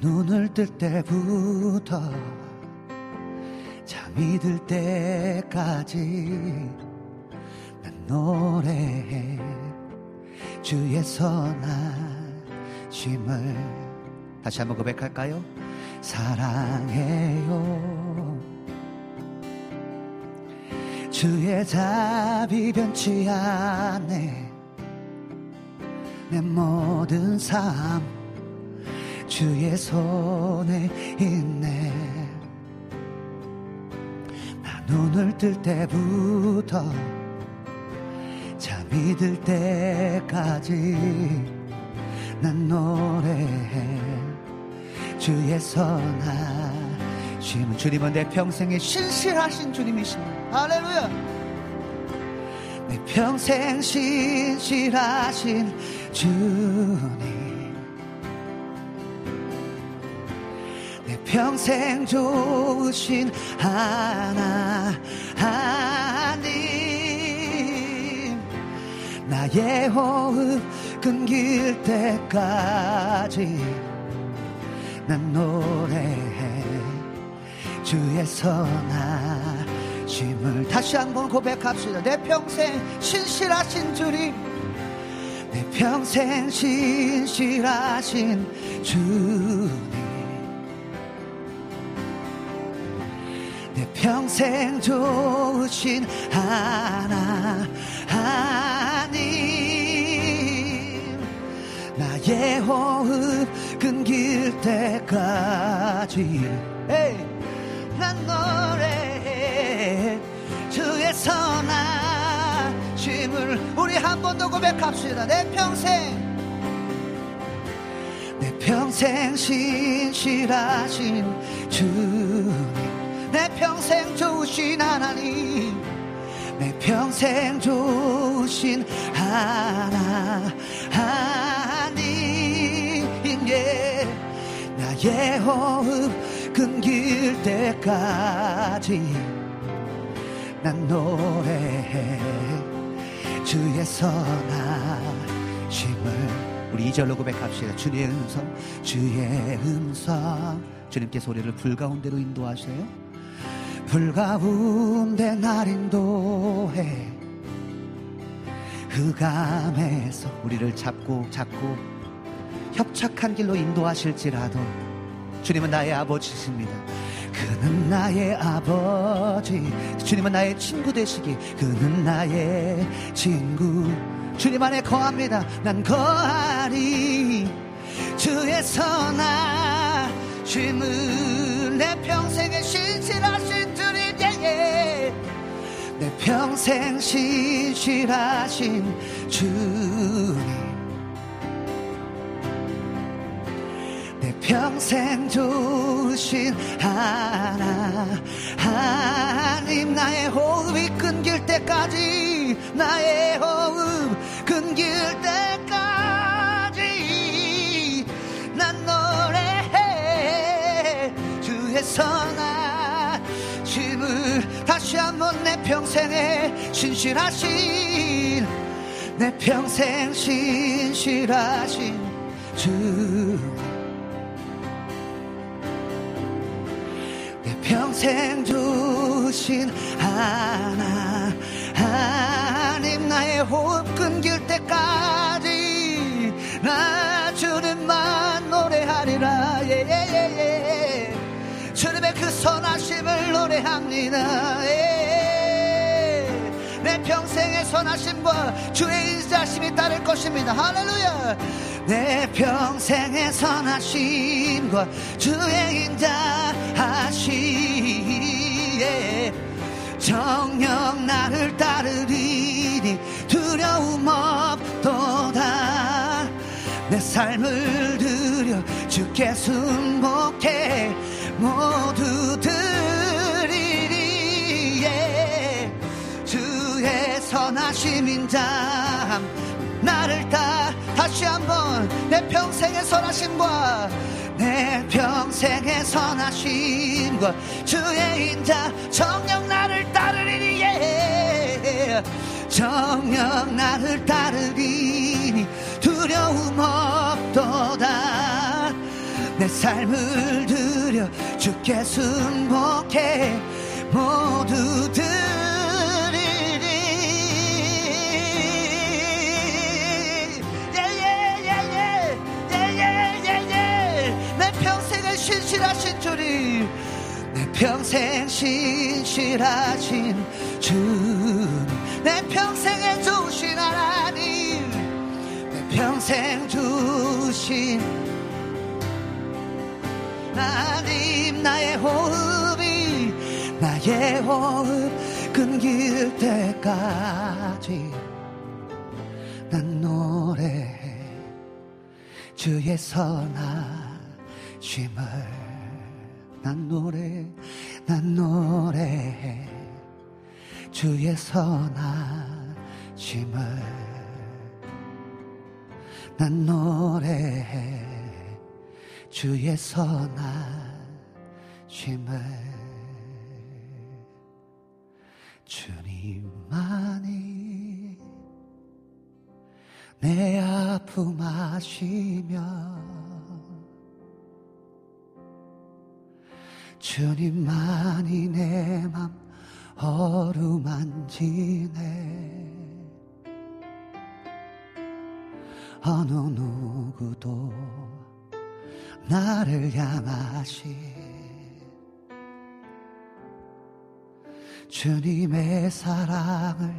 눈을 뜰 때부터 잠이 들 때까지 난 노래해. 주의 선하심을 다시 한번 고백할까요? 사랑해요. 주의 답이 변치 않네. 내 모든 삶 주의 손에 있네. 나 눈을 뜰 때부터 잠이 들 때까지 난 노래해. 주의 선하심은 주님은 내 평생에 신실하신 주님이십니다. 할렐루야. 내 평생 신실하신 주님 평생 좋으신 하나님. 나의 호흡 끊길 때까지 난 노래해. 주의 선하심을 다시 한 번 고백합시다. 내 평생 신실하신 주님. 내 평생 신실하신 주 평생 좋으신 하나님. 나의 호흡 끊길 때까지. 난 노래해 주의 선하심을 우리 한 번 더 고백합시다. 내 평생. 내 평생 신실하신 주님 내 평생 좋으신 하나님 내 평생 좋으신 하나님 예. 나의 호흡 끊길 때까지 난 노래해 주의 선하심을. 우리 이절로 고백합시다. 주의 음성 주의 음성. 주님께서 우리를 불 가운데로 인도하세요 불 가운데 날 인도해 흑암에서 우리를 잡고 잡고 협착한 길로 인도하실지라도 주님은 나의 아버지십니다. 그는 나의 아버지. 주님은 나의 친구 되시기. 그는 나의 친구. 주님 안에 거합니다. 난 거하리. 주의 선하심을 내 평생에 예예. 내 평생 신실하신 주님. 내 평생 좋으신 하나님 나의 호흡이 끊길 때까지 나의 호흡 끊길 때까지 난 노래해 주의 선하심을 다시 한번 내 평생에 신실하신 내 평생 신실하신 주. 내 평생 주신 하나 하나님 나의 호흡 끊길 때까지 나 주님만 노래하리라 노래합니다 예. 내 평생의 선하심과 주의 인자심이 따를 것입니다. 할렐루야. 내 평생의 선하심과 주의 인자하시에 정녕 나를 따르리니 두려움 없도다. 내 삶을 드려 주께 순복해 모두 드 선하심 인자 나를 따 다시 한번 내 평생의 선하심과 내 평생의 선하심과 주의 인자 정녕 나를 따르리니 예. 정녕 나를 따르리니 두려움 없도다 내내 삶을 드려 주께 승복해 모두 드 신실하신 주님 내 평생 신실하신 주내 평생에 주신 하나님 내 평생 주신 하나님 나의 호흡이 나의 호흡 끊길 때까지 난 노래해 주의 선하심을 난 노래 난 노래해 주의 선하심을 난 노래해 주의 선하심을 주님만이 내 아픔 아시며 주님만이 내 맘 어루만지네 어느 누구도 나를 향하시 주님의 사랑을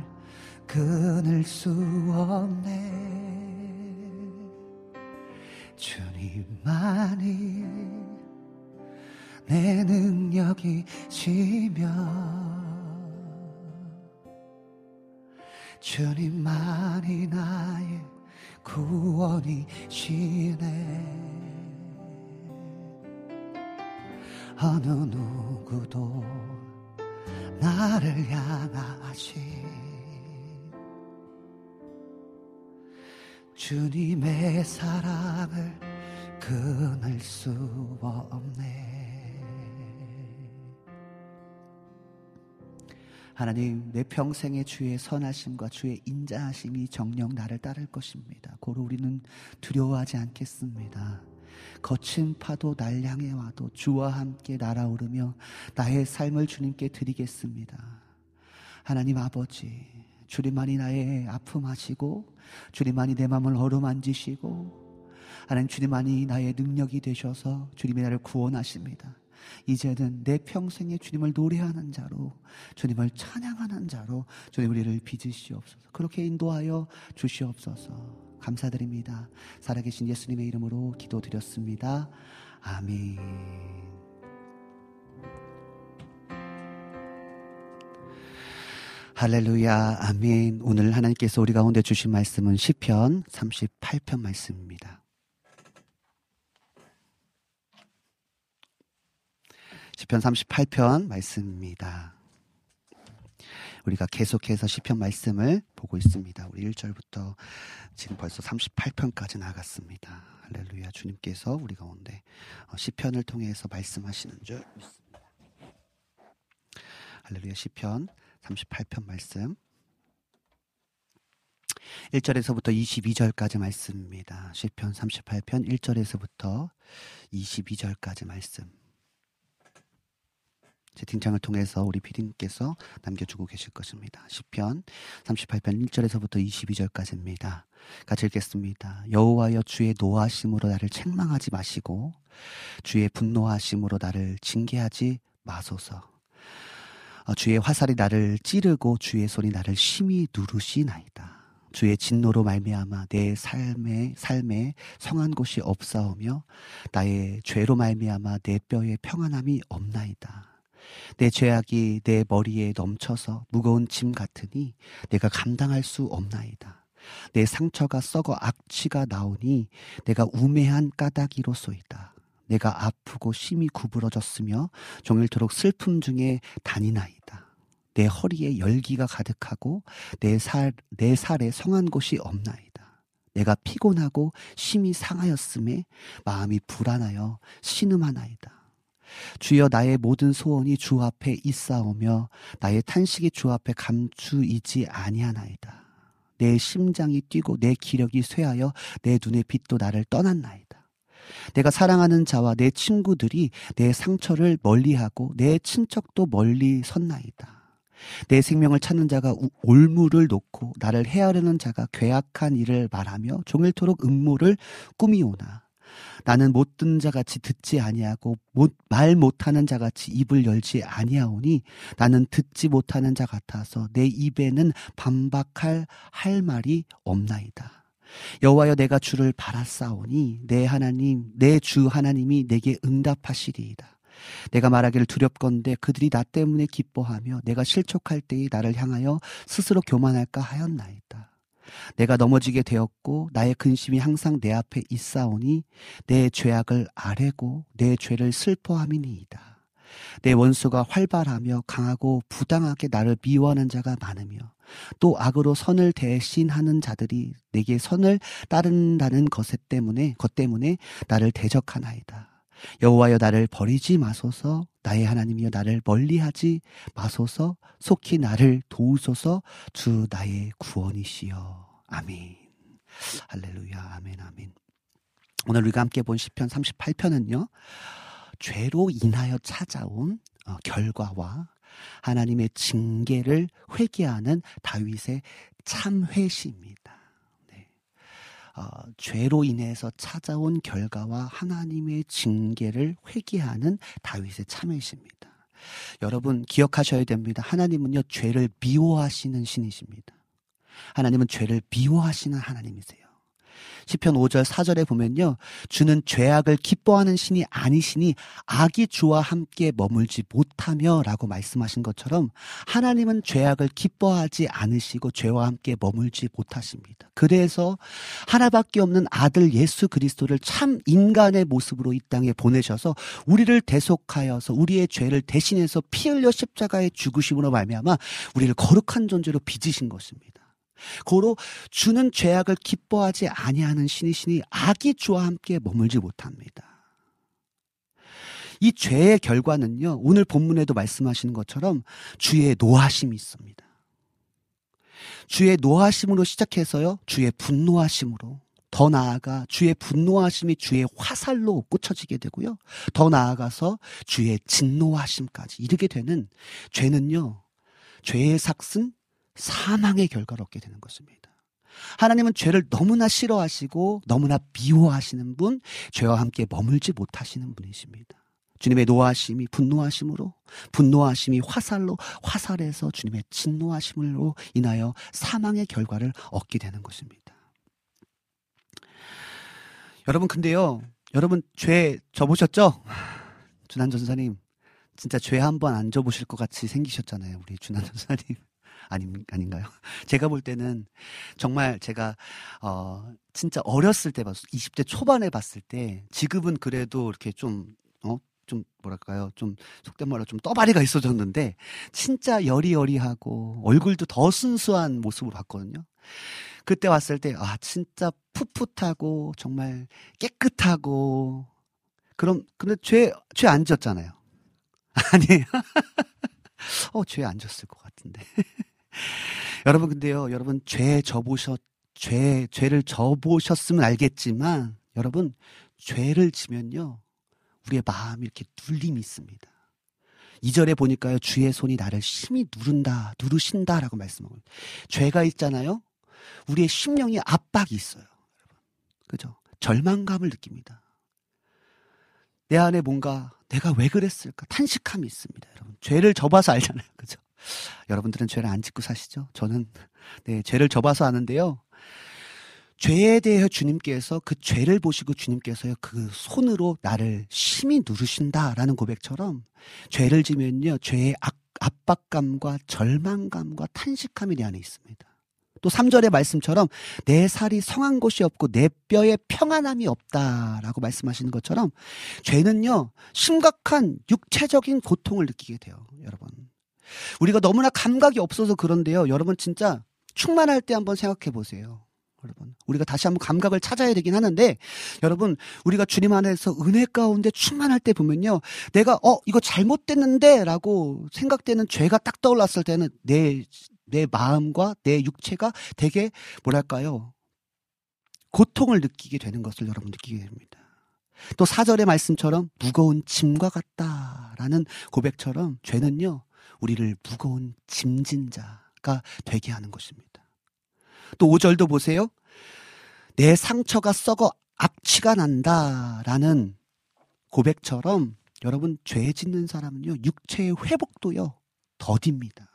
끊을 수 없네. 주님만이 내 능력이시며 주님만이 나의 구원이시네. 어느 누구도 나를 향하시 주님의 사랑을 끊을 수 없네 하나님 내 평생의 주의 선하심과 주의 인자하심이 정령 나를 따를 것입니다 고로 우리는 두려워하지 않겠습니다 거친 파도 날 향해 와도 주와 함께 날아오르며 나의 삶을 주님께 드리겠습니다. 하나님 아버지, 주님만이 나의 아픔하시고, 주님만이 내 마음을 어루만지시고, 하나님 주님만이 나의 능력이 되셔서 주님이 나를 구원하십니다. 이제는 내 평생에 주님을 노래하는 자로, 주님을 찬양하는 자로 주님 우리를 빚으시옵소서. 그렇게 인도하여 주시옵소서. 감사드립니다. 살아계신 예수님의 이름으로 기도드렸습니다. 아멘. 할렐루야, 아멘. 오늘 하나님께서 우리 가운데 주신 말씀은 시편 38편 말씀입니다. 시편 38편 말씀입니다. 우리가 계속해서 시편 말씀을 보고 있습니다. 우리 1절부터 지금 벌써 38편까지 나갔습니다. 할렐루야 주님께서 우리 가운데 어, 시편을 통해서 말씀하시는 줄 믿습니다. 할렐루야 시편 38편 말씀 1절에서부터 22절까지 말씀입니다. 시편 38편 1절에서부터 22절까지 말씀 채팅창을 통해서 우리 피디님께서 남겨주고 계실 것입니다. 10편 38편 1절에서부터 22절까지입니다. 같이 읽겠습니다. 여호와여 주의 노하심으로 나를 책망하지 마시고 주의 분노하심으로 나를 징계하지 마소서. 어, 주의 화살이 나를 찌르고 주의 손이 나를 심히 누르시나이다. 주의 진노로 말미암아 내 삶에 삶에 성한 곳이 없사오며 나의 죄로 말미암아 내 뼈에 평안함이 없나이다. 내 죄악이 내 머리에 넘쳐서 무거운 짐 같으니 내가 감당할 수 없나이다. 내 상처가 썩어 악취가 나오니 내가 우매한 까닭이로소이다. 내가 아프고 심히 구부러졌으며 종일토록 슬픔 중에 다니나이다. 내 허리에 열기가 가득하고 내 살, 내 살에 성한 곳이 없나이다. 내가 피곤하고 심히 상하였음에 마음이 불안하여 신음하나이다. 주여 나의 모든 소원이 주 앞에 있사오며 나의 탄식이 주 앞에 감추이지 아니하나이다. 내 심장이 뛰고 내 기력이 쇠하여 내 눈의 빛도 나를 떠났나이다. 내가 사랑하는 자와 내 친구들이 내 상처를 멀리하고 내 친척도 멀리 섰나이다. 내 생명을 찾는 자가 우- 올무를 놓고 나를 헤아르는 자가 괴악한 일을 말하며 종일토록 음모를 꾸미오나 나는 못 듣는 자같이 듣지 아니하고 못, 말 못하는 자같이 입을 열지 아니하오니 나는 듣지 못하는 자 같아서 내 입에는 반박할 할 말이 없나이다. 여호와여 내가 주를 바라싸오니 내 하나님 내 주 하나님이 내게 응답하시리이다. 내가 말하기를 두렵건대 그들이 나 때문에 기뻐하며 내가 실족할 때에 나를 향하여 스스로 교만할까 하였나이다. 내가 넘어지게 되었고 나의 근심이 항상 내 앞에 있사오니 내 죄악을 아뢰고 내 죄를 슬퍼함이니이다. 내 원수가 활발하며 강하고 부당하게 나를 미워하는 자가 많으며 또 악으로 선을 대신하는 자들이 내게 선을 따른다는 것 때문에 것 때문에 나를 대적하나이다. 여호와여 나를 버리지 마소서 나의 하나님이여 나를 멀리하지 마소서. 속히 나를 도우소서. 주 나의 구원이시여. 아멘. 할렐루야. 아멘 아멘. 오늘 우리가 함께 본 시편 38편은요 죄로 인하여 찾아온 어, 결과와 하나님의 징계를 회개하는 다윗의 참회시입니다. 네. 어, 죄로 인해서 찾아온 결과와 하나님의 징계를 회개하는 다윗의 참회시입니다. 여러분 기억하셔야 됩니다. 하나님은요 죄를 미워하시는 신이십니다. 하나님은 죄를 미워하시는 하나님이세요. 시편 5절 4절에 보면요. 주는 죄악을 기뻐하는 신이 아니시니 악이 주와 함께 머물지 못하며라고 말씀하신 것처럼 하나님은 죄악을 기뻐하지 않으시고 죄와 함께 머물지 못하십니다. 그래서 하나밖에 없는 아들 예수 그리스도를 참 인간의 모습으로 이 땅에 보내셔서 우리를 대속하여서 우리의 죄를 대신해서 피 흘려 십자가에 죽으심으로 말미암아 우리를 거룩한 존재로 빚으신 것입니다. 고로 주는 죄악을 기뻐하지 아니하는 신이시니 악이 주와 함께 머물지 못합니다. 이 죄의 결과는요. 오늘 본문에도 말씀하시는 것처럼 주의 노하심이 있습니다. 주의 노하심으로 시작해서요. 주의 분노하심으로 더 나아가 주의 분노하심이 주의 화살로 꽂혀지게 되고요. 더 나아가서 주의 진노하심까지 이르게 되는 죄는요. 죄의 삭슨 사망의 결과를 얻게 되는 것입니다. 하나님은 죄를 너무나 싫어하시고 너무나 미워하시는 분, 죄와 함께 머물지 못하시는 분이십니다. 주님의 노하심이 분노하심으로, 분노하심이 화살로, 화살에서 주님의 진노하심으로 인하여 사망의 결과를 얻게 되는 것입니다. 여러분, 근데요, 여러분, 죄 져보셨죠? 준한 전사님, 진짜 죄 한 번 안 져보실 것 같이 생기셨잖아요, 우리 준한 전사님. 아닌, 아닌가요? 제가 볼 때는 정말 제가, 어, 진짜 어렸을 때 봤어. 20대 초반에 봤을 때, 지금은 그래도 이렇게 좀, 어, 좀, 뭐랄까요. 좀, 속된 말로 좀 떠바리가 있어졌는데, 진짜 여리여리하고, 얼굴도 더 순수한 모습으로 봤거든요. 그때 왔을 때, 아, 진짜 풋풋하고, 정말 깨끗하고, 그럼, 근데 죄, 죄 안 졌잖아요. 아니에요. 어, 죄 안 졌을 것 같은데. 여러분, 근데요, 여러분, 죄 져보셨, 죄, 죄를 져보셨으면 알겠지만, 여러분, 죄를 지면요, 우리의 마음이 이렇게 눌림이 있습니다. 이절에 보니까요, 주의 손이 나를 심히 누른다, 누르신다라고 말씀하고. 죄가 있잖아요? 우리의 심령이 압박이 있어요. 그죠? 절망감을 느낍니다. 내 안에 뭔가 내가 왜 그랬을까 탄식함이 있습니다. 여러분 죄를 접어서 알잖아요, 그죠? 여러분들은 죄를 안 짓고 사시죠? 저는 네 죄를 접어서 아는데요. 죄에 대해 주님께서 그 죄를 보시고 주님께서요 그 손으로 나를 심히 누르신다라는 고백처럼 죄를 지면요 죄의 악, 압박감과 절망감과 탄식함이 내 안에 있습니다. 또 3절의 말씀처럼 내 살이 성한 곳이 없고 내 뼈에 평안함이 없다라고 말씀하시는 것처럼 죄는요 심각한 육체적인 고통을 느끼게 돼요 여러분 우리가 너무나 감각이 없어서 그런데요. 여러분 진짜 충만할 때 한번 생각해 보세요. 여러분 우리가 다시 한번 감각을 찾아야 되긴 하는데 여러분 우리가 주님 안에서 은혜 가운데 충만할 때 보면요. 내가 어 이거 잘못됐는데 라고 생각되는 죄가 딱 떠올랐을 때는 내 내 마음과 내 육체가 되게 뭐랄까요? 고통을 느끼게 되는 것을 여러분 느끼게 됩니다. 또 사절의 말씀처럼 무거운 짐과 같다라는 고백처럼 죄는요, 우리를 무거운 짐진 자가 되게 하는 것입니다. 또 5절도 보세요. 내 상처가 썩어 악취가 난다라는 고백처럼 여러분 죄 짓는 사람은요, 육체의 회복도요, 더딥니다.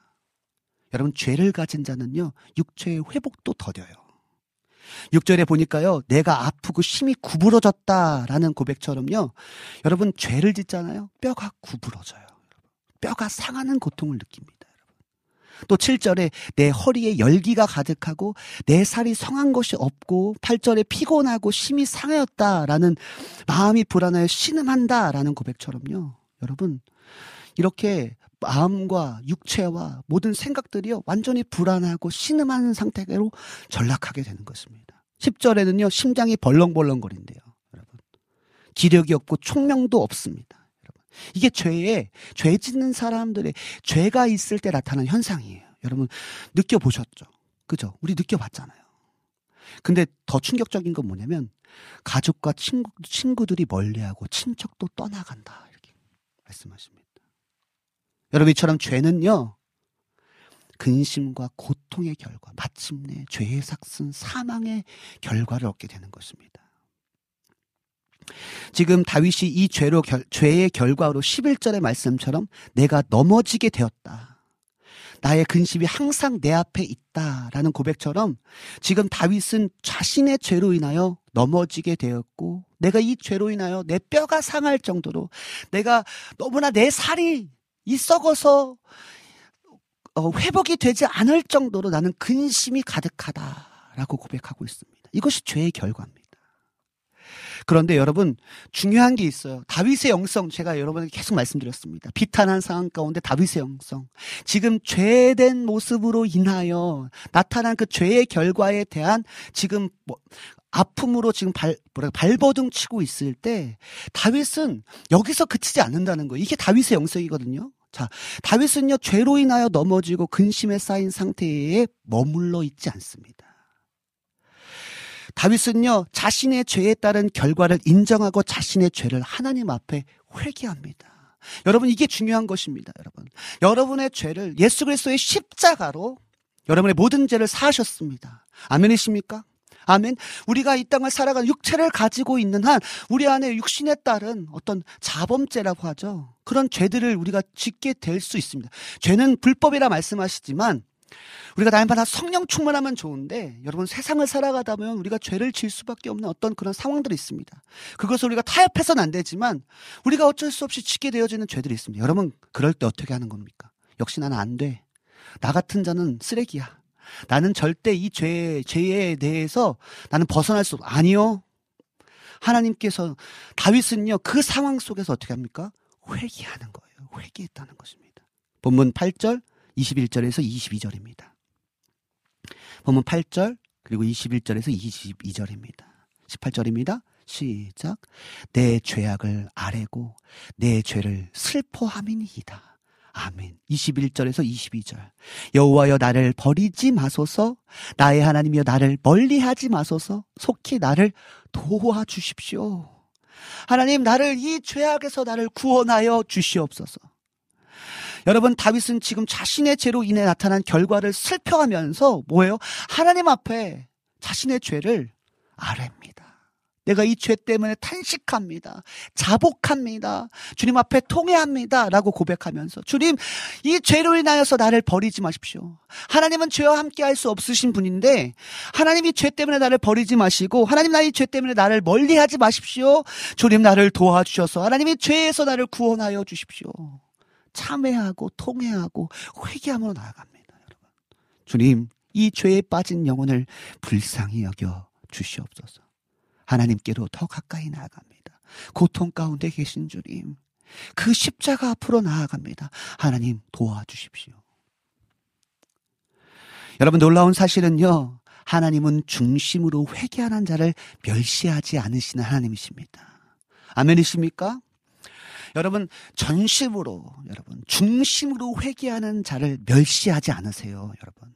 여러분 죄를 가진 자는요, 육체의 회복도 더뎌요. 6절에 보니까요, 내가 아프고 심히 구부러졌다라는 고백처럼요, 여러분 죄를 짓잖아요. 뼈가 구부러져요. 뼈가 상하는 고통을 느낍니다. 또 7절에 내 허리에 열기가 가득하고 내 살이 성한 것이 없고 8절에 피곤하고 심히 상하였다라는 마음이 불안하여 신음한다라는 고백처럼요. 여러분 이렇게 마음과 육체와 모든 생각들이요 완전히 불안하고 신음하는 상태로 전락하게 되는 것입니다. 10절에는요 심장이 벌렁벌렁거린대요. 여러분 기력이 없고 총명도 없습니다. 이게 죄에 죄 짓는 사람들의 죄가 있을 때 나타나는 현상이에요. 여러분 느껴보셨죠? 그죠? 우리 느껴봤잖아요. 근데 더 충격적인 건 뭐냐면 가족과 친구, 친구들이 멀리하고 친척도 떠나간다 이렇게 말씀하십니다. 여러분 이처럼 죄는요 근심과 고통의 결과 마침내 죄의 삭슨 사망의 결과를 얻게 되는 것입니다. 지금 다윗이 이 죄로 결, 죄의 결과로 11절의 말씀처럼 내가 넘어지게 되었다. 나의 근심이 항상 내 앞에 있다라는 고백처럼 지금 다윗은 자신의 죄로 인하여 넘어지게 되었고 내가 이 죄로 인하여 내 뼈가 상할 정도로 내가 너무나 내 살이 이 썩어서 어, 회복이 되지 않을 정도로 나는 근심이 가득하다라고 고백하고 있습니다. 이것이 죄의 결과입니다. 그런데 여러분 중요한 게 있어요. 다윗의 영성 제가 여러분에게 계속 말씀드렸습니다. 비탄한 상황 가운데 다윗의 영성 지금 죄된 모습으로 인하여 나타난 그 죄의 결과에 대한 지금 뭐 아픔으로 지금 발 뭐라 발버둥 치고 있을 때 다윗은 여기서 그치지 않는다는 거예요. 이게 다윗의 영성이거든요. 자, 다윗은요 죄로 인하여 넘어지고 근심에 쌓인 상태에 머물러 있지 않습니다. 다윗은요, 자신의 죄에 따른 결과를 인정하고 자신의 죄를 하나님 앞에 회개합니다. 여러분, 이게 중요한 것입니다, 여러분. 여러분의 죄를 예수 그리스도의 십자가로 여러분의 모든 죄를 사하셨습니다. 아멘이십니까? 아멘. 우리가 이 땅을 살아가는 육체를 가지고 있는 한 우리 안에 육신에 따른 어떤 자범죄라고 하죠. 그런 죄들을 우리가 짓게 될 수 있습니다. 죄는 불법이라 말씀하시지만 우리가 날마다 성령 충만하면 좋은데 여러분 세상을 살아가다 보면 우리가 죄를 지을 수밖에 없는 어떤 그런 상황들이 있습니다. 그것을 우리가 타협해서는 안 되지만 우리가 어쩔 수 없이 짓게 되어지는 죄들이 있습니다. 여러분 그럴 때 어떻게 하는 겁니까? 역시 나는 안 돼. 나 같은 자는 쓰레기야. 나는 절대 이 죄, 죄에 대해서 나는 벗어날 수 없, 아니요. 하나님께서, 다윗은요, 그 상황 속에서 어떻게 합니까? 회개하는 거예요. 회개했다는 것입니다. 본문 8절, 21절에서 22절입니다. 본문 8절, 그리고 21절에서 22절입니다. 18절입니다. 시작. 내 죄악을 아뢰고 내 죄를 슬퍼함이니이다. 아멘. 21절에서 22절. 여호와여 나를 버리지 마소서. 나의 하나님이여 나를 멀리하지 마소서. 속히 나를 도와주십시오. 하나님 나를 이 죄악에서 나를 구원하여 주시옵소서. 여러분 다윗은 지금 자신의 죄로 인해 나타난 결과를 슬퍼하면서 뭐예요? 하나님 앞에 자신의 죄를 아뢰입니다. 내가 이 죄 때문에 탄식합니다. 자복합니다. 주님 앞에 통회합니다. 라고 고백하면서 주님 이 죄로 인하여서 나를 버리지 마십시오. 하나님은 죄와 함께 할 수 없으신 분인데 하나님이 죄 때문에 나를 버리지 마시고 하나님 나의 죄 때문에 나를 멀리하지 마십시오. 주님 나를 도와주셔서 하나님이 죄에서 나를 구원하여 주십시오. 참회하고 통회하고 회개함으로 나아갑니다. 여러분. 주님 이 죄에 빠진 영혼을 불쌍히 여겨 주시옵소서. 하나님께로 더 가까이 나아갑니다. 고통 가운데 계신 주님, 그 십자가 앞으로 나아갑니다. 하나님 도와주십시오. 여러분 놀라운 사실은요. 하나님은 중심으로 회개하는 자를 멸시하지 않으시는 하나님이십니다. 아멘이십니까? 여러분 전심으로 여러분 중심으로 회개하는 자를 멸시하지 않으세요, 여러분.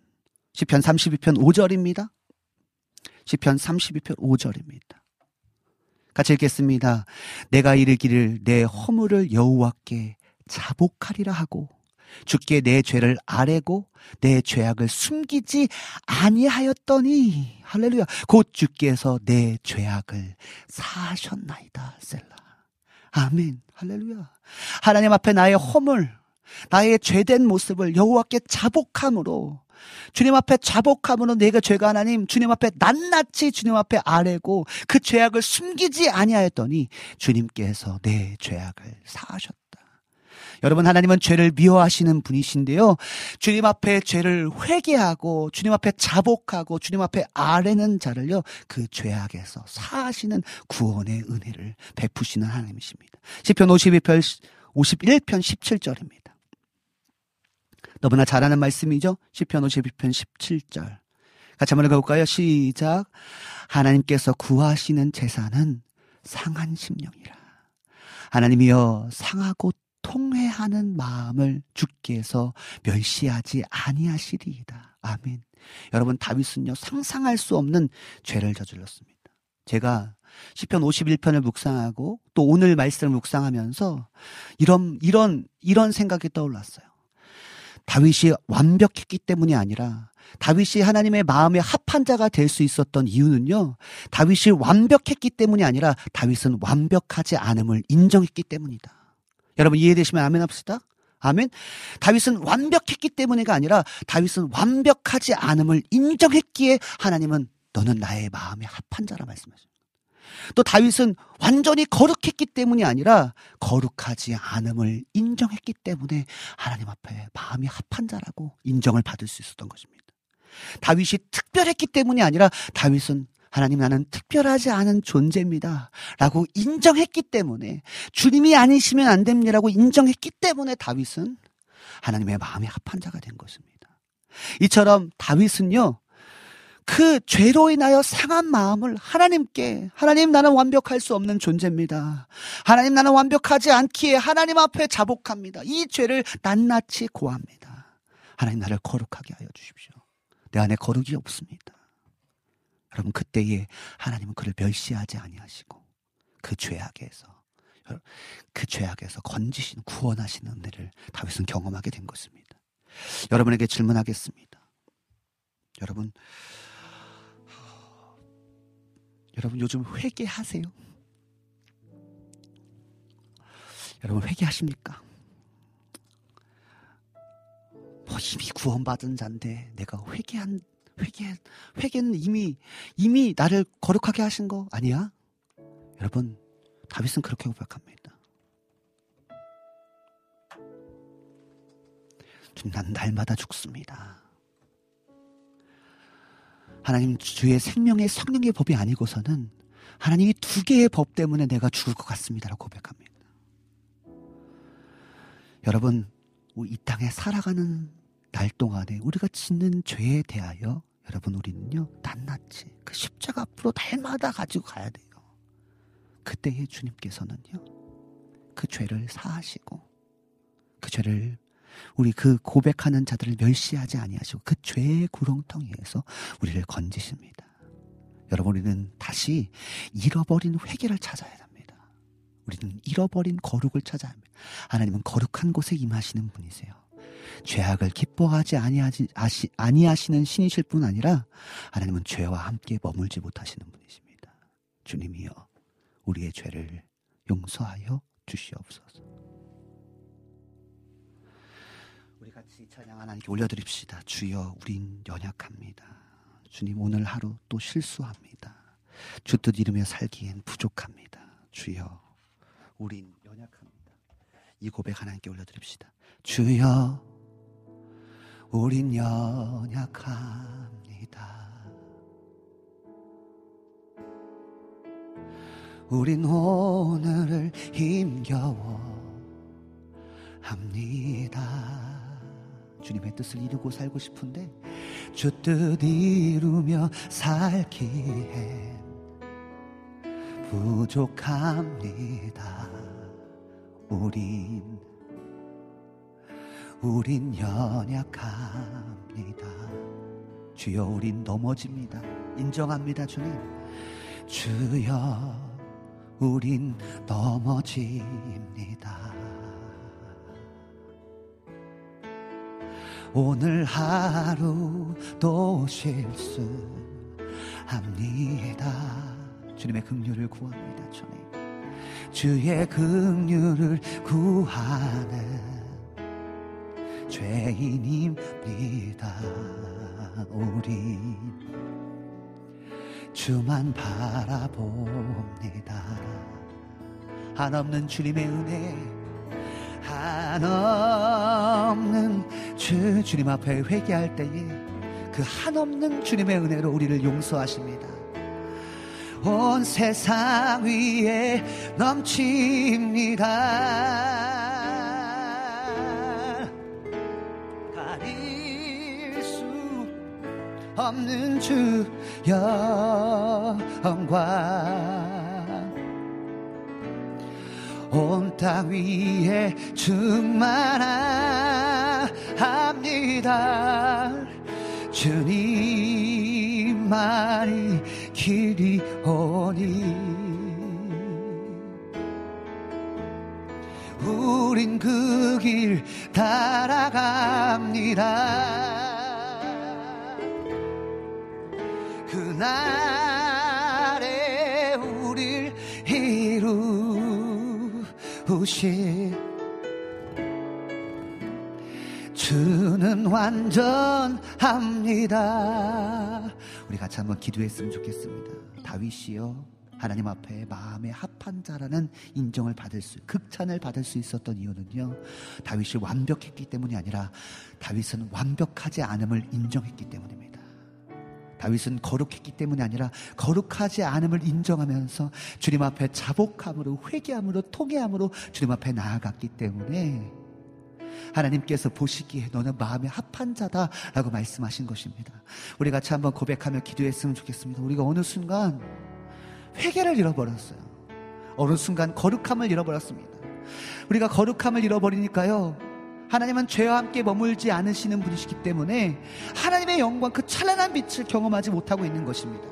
시편 32편 5절입니다. 시편 32편 5절입니다. 같이 읽겠습니다. 내가 이르기를 내 허물을 여호와께 자복하리라 하고 주께 내 죄를 아뢰고 내 죄악을 숨기지 아니하였더니 할렐루야 곧 주께서 내 죄악을 사하셨나이다 셀라 아멘 할렐루야 하나님 앞에 나의 허물 나의 죄된 모습을 여호와께 자복함으로 주님 앞에 자복함으로 내가 죄가 하나님 주님 앞에 낱낱이 주님 앞에 아뢰고 그 죄악을 숨기지 아니하였더니 주님께서 내 죄악을 사하셨다. 여러분 하나님은 죄를 미워하시는 분이신데요. 주님 앞에 죄를 회개하고 주님 앞에 자복하고 주님 앞에 아뢰는 자를요. 그 죄악에서 사하시는 구원의 은혜를 베푸시는 하나님이십니다. 시편 52편 51편 17절입니다. 너무나 잘하는 말씀이죠. 시편 52편 17절. 같이 한번 읽어볼까요? 시작. 하나님께서 구하시는 제사는 상한 심령이라. 하나님이여 상하고 통회하는 마음을 주께서 멸시하지 아니하시리이다. 아멘. 여러분 다윗은요 상상할 수 없는 죄를 저질렀습니다. 제가 시편 51편을 묵상하고 또 오늘 말씀을 묵상하면서 이런 이런 이런 생각이 떠올랐어요. 다윗이 완벽했기 때문이 아니라 다윗이 하나님의 마음에 합한 자가 될 수 있었던 이유는요. 다윗이 완벽했기 때문이 아니라 다윗은 완벽하지 않음을 인정했기 때문이다. 여러분 이해되시면 아멘 합시다. 아멘. 다윗은 완벽했기 때문이가 아니라 다윗은 완벽하지 않음을 인정했기에 하나님은 너는 나의 마음에 합한 자라 말씀하십니다. 또 다윗은 완전히 거룩했기 때문이 아니라 거룩하지 않음을 인정했기 때문에 하나님 앞에 마음이 합한 자라고 인정을 받을 수 있었던 것입니다. 다윗이 특별했기 때문이 아니라 다윗은 하나님 나는 특별하지 않은 존재입니다. 라고 인정했기 때문에 주님이 아니시면 안 됩니다라고 인정했기 때문에 다윗은 하나님의 마음에 합한 자가 된 것입니다. 이처럼 다윗은요, 그 죄로 인하여 상한 마음을 하나님께 하나님 나는 완벽할 수 없는 존재입니다. 하나님 나는 완벽하지 않기에 하나님 앞에 자복합니다. 이 죄를 낱낱이 고합니다. 하나님 나를 거룩하게 하여 주십시오. 내 안에 거룩이 없습니다. 여러분 그때에 하나님은 그를 멸시하지 아니하시고 그 죄악에서 그 죄악에서 건지시는 구원하시는 은혜를 다윗은 경험하게 된 것입니다. 여러분에게 질문하겠습니다. 여러분 여러분 요즘 회개하세요? 여러분 회개하십니까? 뭐 이미 구원받은 자인데 내가 회개한 회개 회개는 이미 이미 나를 거룩하게 하신 거 아니야? 여러분 다윗은 그렇게 고백합니다. 주님 난 날마다 죽습니다. 하나님 주의 생명의 성령의 법이 아니고서는 하나님이 두 개의 법 때문에 내가 죽을 것 같습니다라고 고백합니다. 여러분 이 땅에 살아가는 날 동안에 우리가 짓는 죄에 대하여 여러분 우리는요 낱낱이 그 십자가 앞으로 날마다 가지고 가야 돼요. 그때에 주님께서는요 그 죄를 사하시고 그 죄를 우리 그 고백하는 자들을 멸시하지 아니하시고 그 죄의 구렁텅이에서 우리를 건지십니다. 여러분 우리는 다시 잃어버린 회개를 찾아야 합니다. 우리는 잃어버린 거룩을 찾아야 합니다. 하나님은 거룩한 곳에 임하시는 분이세요. 죄악을 기뻐하지 아니하지, 아시, 아니하시는 신이실 뿐 아니라 하나님은 죄와 함께 머물지 못하시는 분이십니다. 주님이여 우리의 죄를 용서하여 주시옵소서. 우리 같이 찬양 하나님께 올려드립시다. 주여 우린 연약합니다. 주님 오늘 하루 또 실수합니다. 주뜻 이루며 살기엔 부족합니다. 주여 우린 연약합니다. 이 고백 하나님께 올려드립시다. 주여 우린 연약합니다. 우린 오늘을 힘겨워 합니다. 주님의 뜻을 이루고 살고 싶은데 주 뜻 이루며 살기엔 부족합니다. 우린 우린 연약합니다. 주여 우린 넘어집니다. 인정합니다 주님. 주여 우린 넘어집니다. 오늘 하루도 실수합니다. 주님의 긍휼을 구합니다. 주님. 주의 긍휼을 구하는 죄인입니다. 우리 주만 바라봅니다. 한없는 주님의 은혜, 한없는 주, 주님 앞에 회개할 때에 그 한없는 주님의 은혜로 우리를 용서하십니다. 온 세상 위에 넘칩니다. 없는 주 영광 온 땅 위에 충만합니다. 주님만이 길이 오니 우린 그 길 따라갑니다. 그날에 우릴 이루신 주는 완전합니다. 우리 같이 한번 기도했으면 좋겠습니다. 다윗이요. 하나님 앞에 마음의 합한 자라는 인정을 받을 수, 극찬을 받을 수 있었던 이유는요. 다윗이 완벽했기 때문이 아니라 다윗은 완벽하지 않음을 인정했기 때문입니다. 다윗은 거룩했기 때문이 아니라 거룩하지 않음을 인정하면서 주님 앞에 자복함으로 회개함으로 통회함으로 주님 앞에 나아갔기 때문에 하나님께서 보시기에 너는 마음에 합한 자다라고 말씀하신 것입니다. 우리 같이 한번 고백하며 기도했으면 좋겠습니다. 우리가 어느 순간 회개를 잃어버렸어요. 어느 순간 거룩함을 잃어버렸습니다. 우리가 거룩함을 잃어버리니까요. 하나님은 죄와 함께 머물지 않으시는 분이시기 때문에 하나님의 영광 그 찬란한 빛을 경험하지 못하고 있는 것입니다.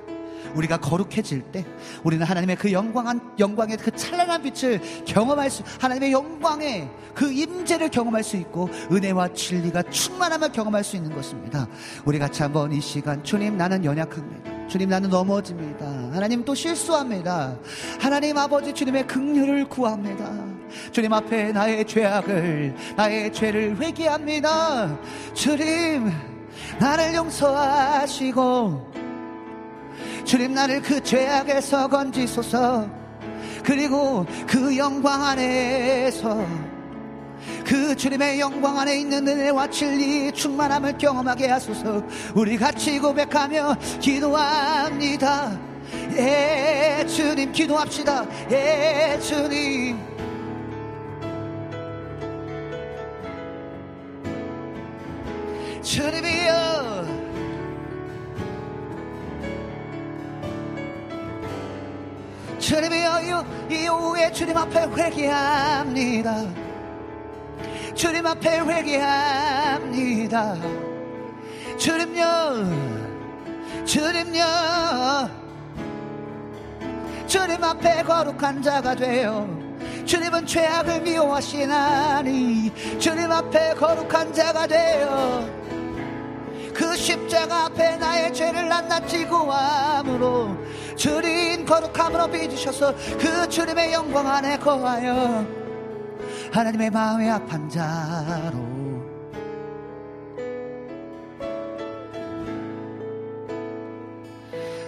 우리가 거룩해질 때 우리는 하나님의 그 영광한 영광의 그 찬란한 빛을 경험할 수 하나님의 영광의 그 임재를 경험할 수 있고 은혜와 진리가 충만함을 경험할 수 있는 것입니다. 우리 같이 한번 이 시간 주님 나는 연약합니다. 주님 나는 넘어집니다. 하나님 또 실수합니다. 하나님 아버지 주님의 긍휼을 구합니다. 주님 앞에 나의 죄악을 나의 죄를 회개합니다. 주님 나를 용서하시고 주님 나를 그 죄악에서 건지소서 그리고 그 영광 안에서 그 주님의 영광 안에 있는 은혜와 진리 충만함을 경험하게 하소서. 우리 같이 고백하며 기도합니다. 예 주님 기도합시다. 예 주님 주님이여 주님이여 이 오후에 주님 앞에 회개합니다. 주님 앞에 회개합니다. 주님요 주님요 주님 앞에 거룩한 자가 되어 주님은 죄악을 미워하시나니 주님 앞에 거룩한 자가 되어 그 십자가 앞에 나의 죄를 낱낱이 구함으로 주님 거룩함으로 빚으셔서 그 주님의 영광 안에 거하여 하나님의 마음에 합한 자로.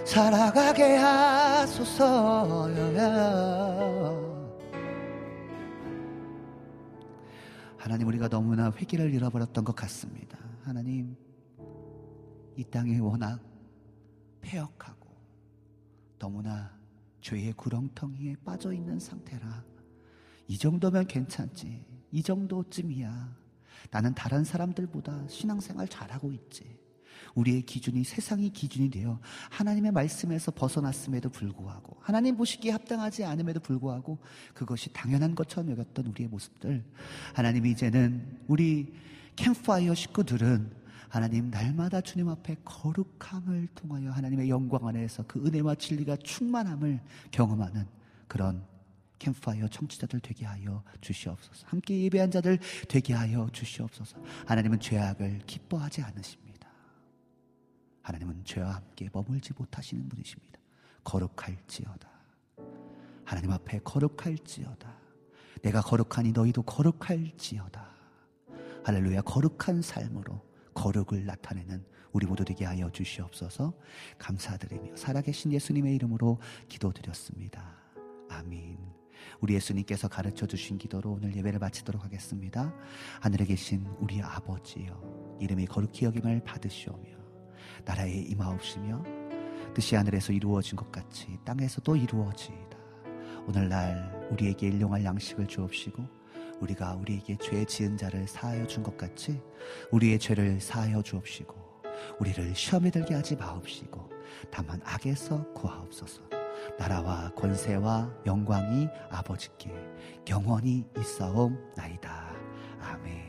살아가게 하소서 하나님 우리가 너무나 회개를 잃어버렸던 것 같습니다. 하나님 이 땅에 워낙 폐역하고 너무나 죄의 구렁텅이에 빠져 있는 상태라 이 정도면 괜찮지 이 정도쯤이야. 나는 다른 사람들보다 신앙생활 잘하고 있지. 우리의 기준이 세상이 기준이 되어 하나님의 말씀에서 벗어났음에도 불구하고 하나님 보시기에 합당하지 않음에도 불구하고 그것이 당연한 것처럼 여겼던 우리의 모습들. 하나님 이제는 우리 캠파이어 식구들은 하나님 날마다 주님 앞에 거룩함을 통하여 하나님의 영광 안에서 그 은혜와 진리가 충만함을 경험하는 그런 캠파이어 청취자들 되게 하여 주시옵소서. 함께 예배한 자들 되게 하여 주시옵소서. 하나님은 죄악을 기뻐하지 않으십니다. 하나님은 죄와 함께 머물지 못하시는 분이십니다. 거룩할지어다. 하나님 앞에 거룩할지어다. 내가 거룩하니 너희도 거룩할지어다. 할렐루야. 거룩한 삶으로 거룩을 나타내는 우리 모두 되게 하여 주시옵소서 감사드리며 살아계신 예수님의 이름으로 기도드렸습니다. 아멘. 우리 예수님께서 가르쳐 주신 기도로 오늘 예배를 마치도록 하겠습니다. 하늘에 계신 우리 아버지여 이름이 거룩히 여김을 받으시오며 나라에 임하옵시며 뜻이 하늘에서 이루어진 것 같이 땅에서도 이루어지이다. 오늘날 우리에게 일용할 양식을 주옵시고 우리가 우리에게 죄 지은 자를 사하여 준 것 같이 우리의 죄를 사하여 주옵시고 우리를 시험에 들게 하지 마옵시고 다만 악에서 구하옵소서. 나라와 권세와 영광이 아버지께 영원히 있사옵나이다. 아멘.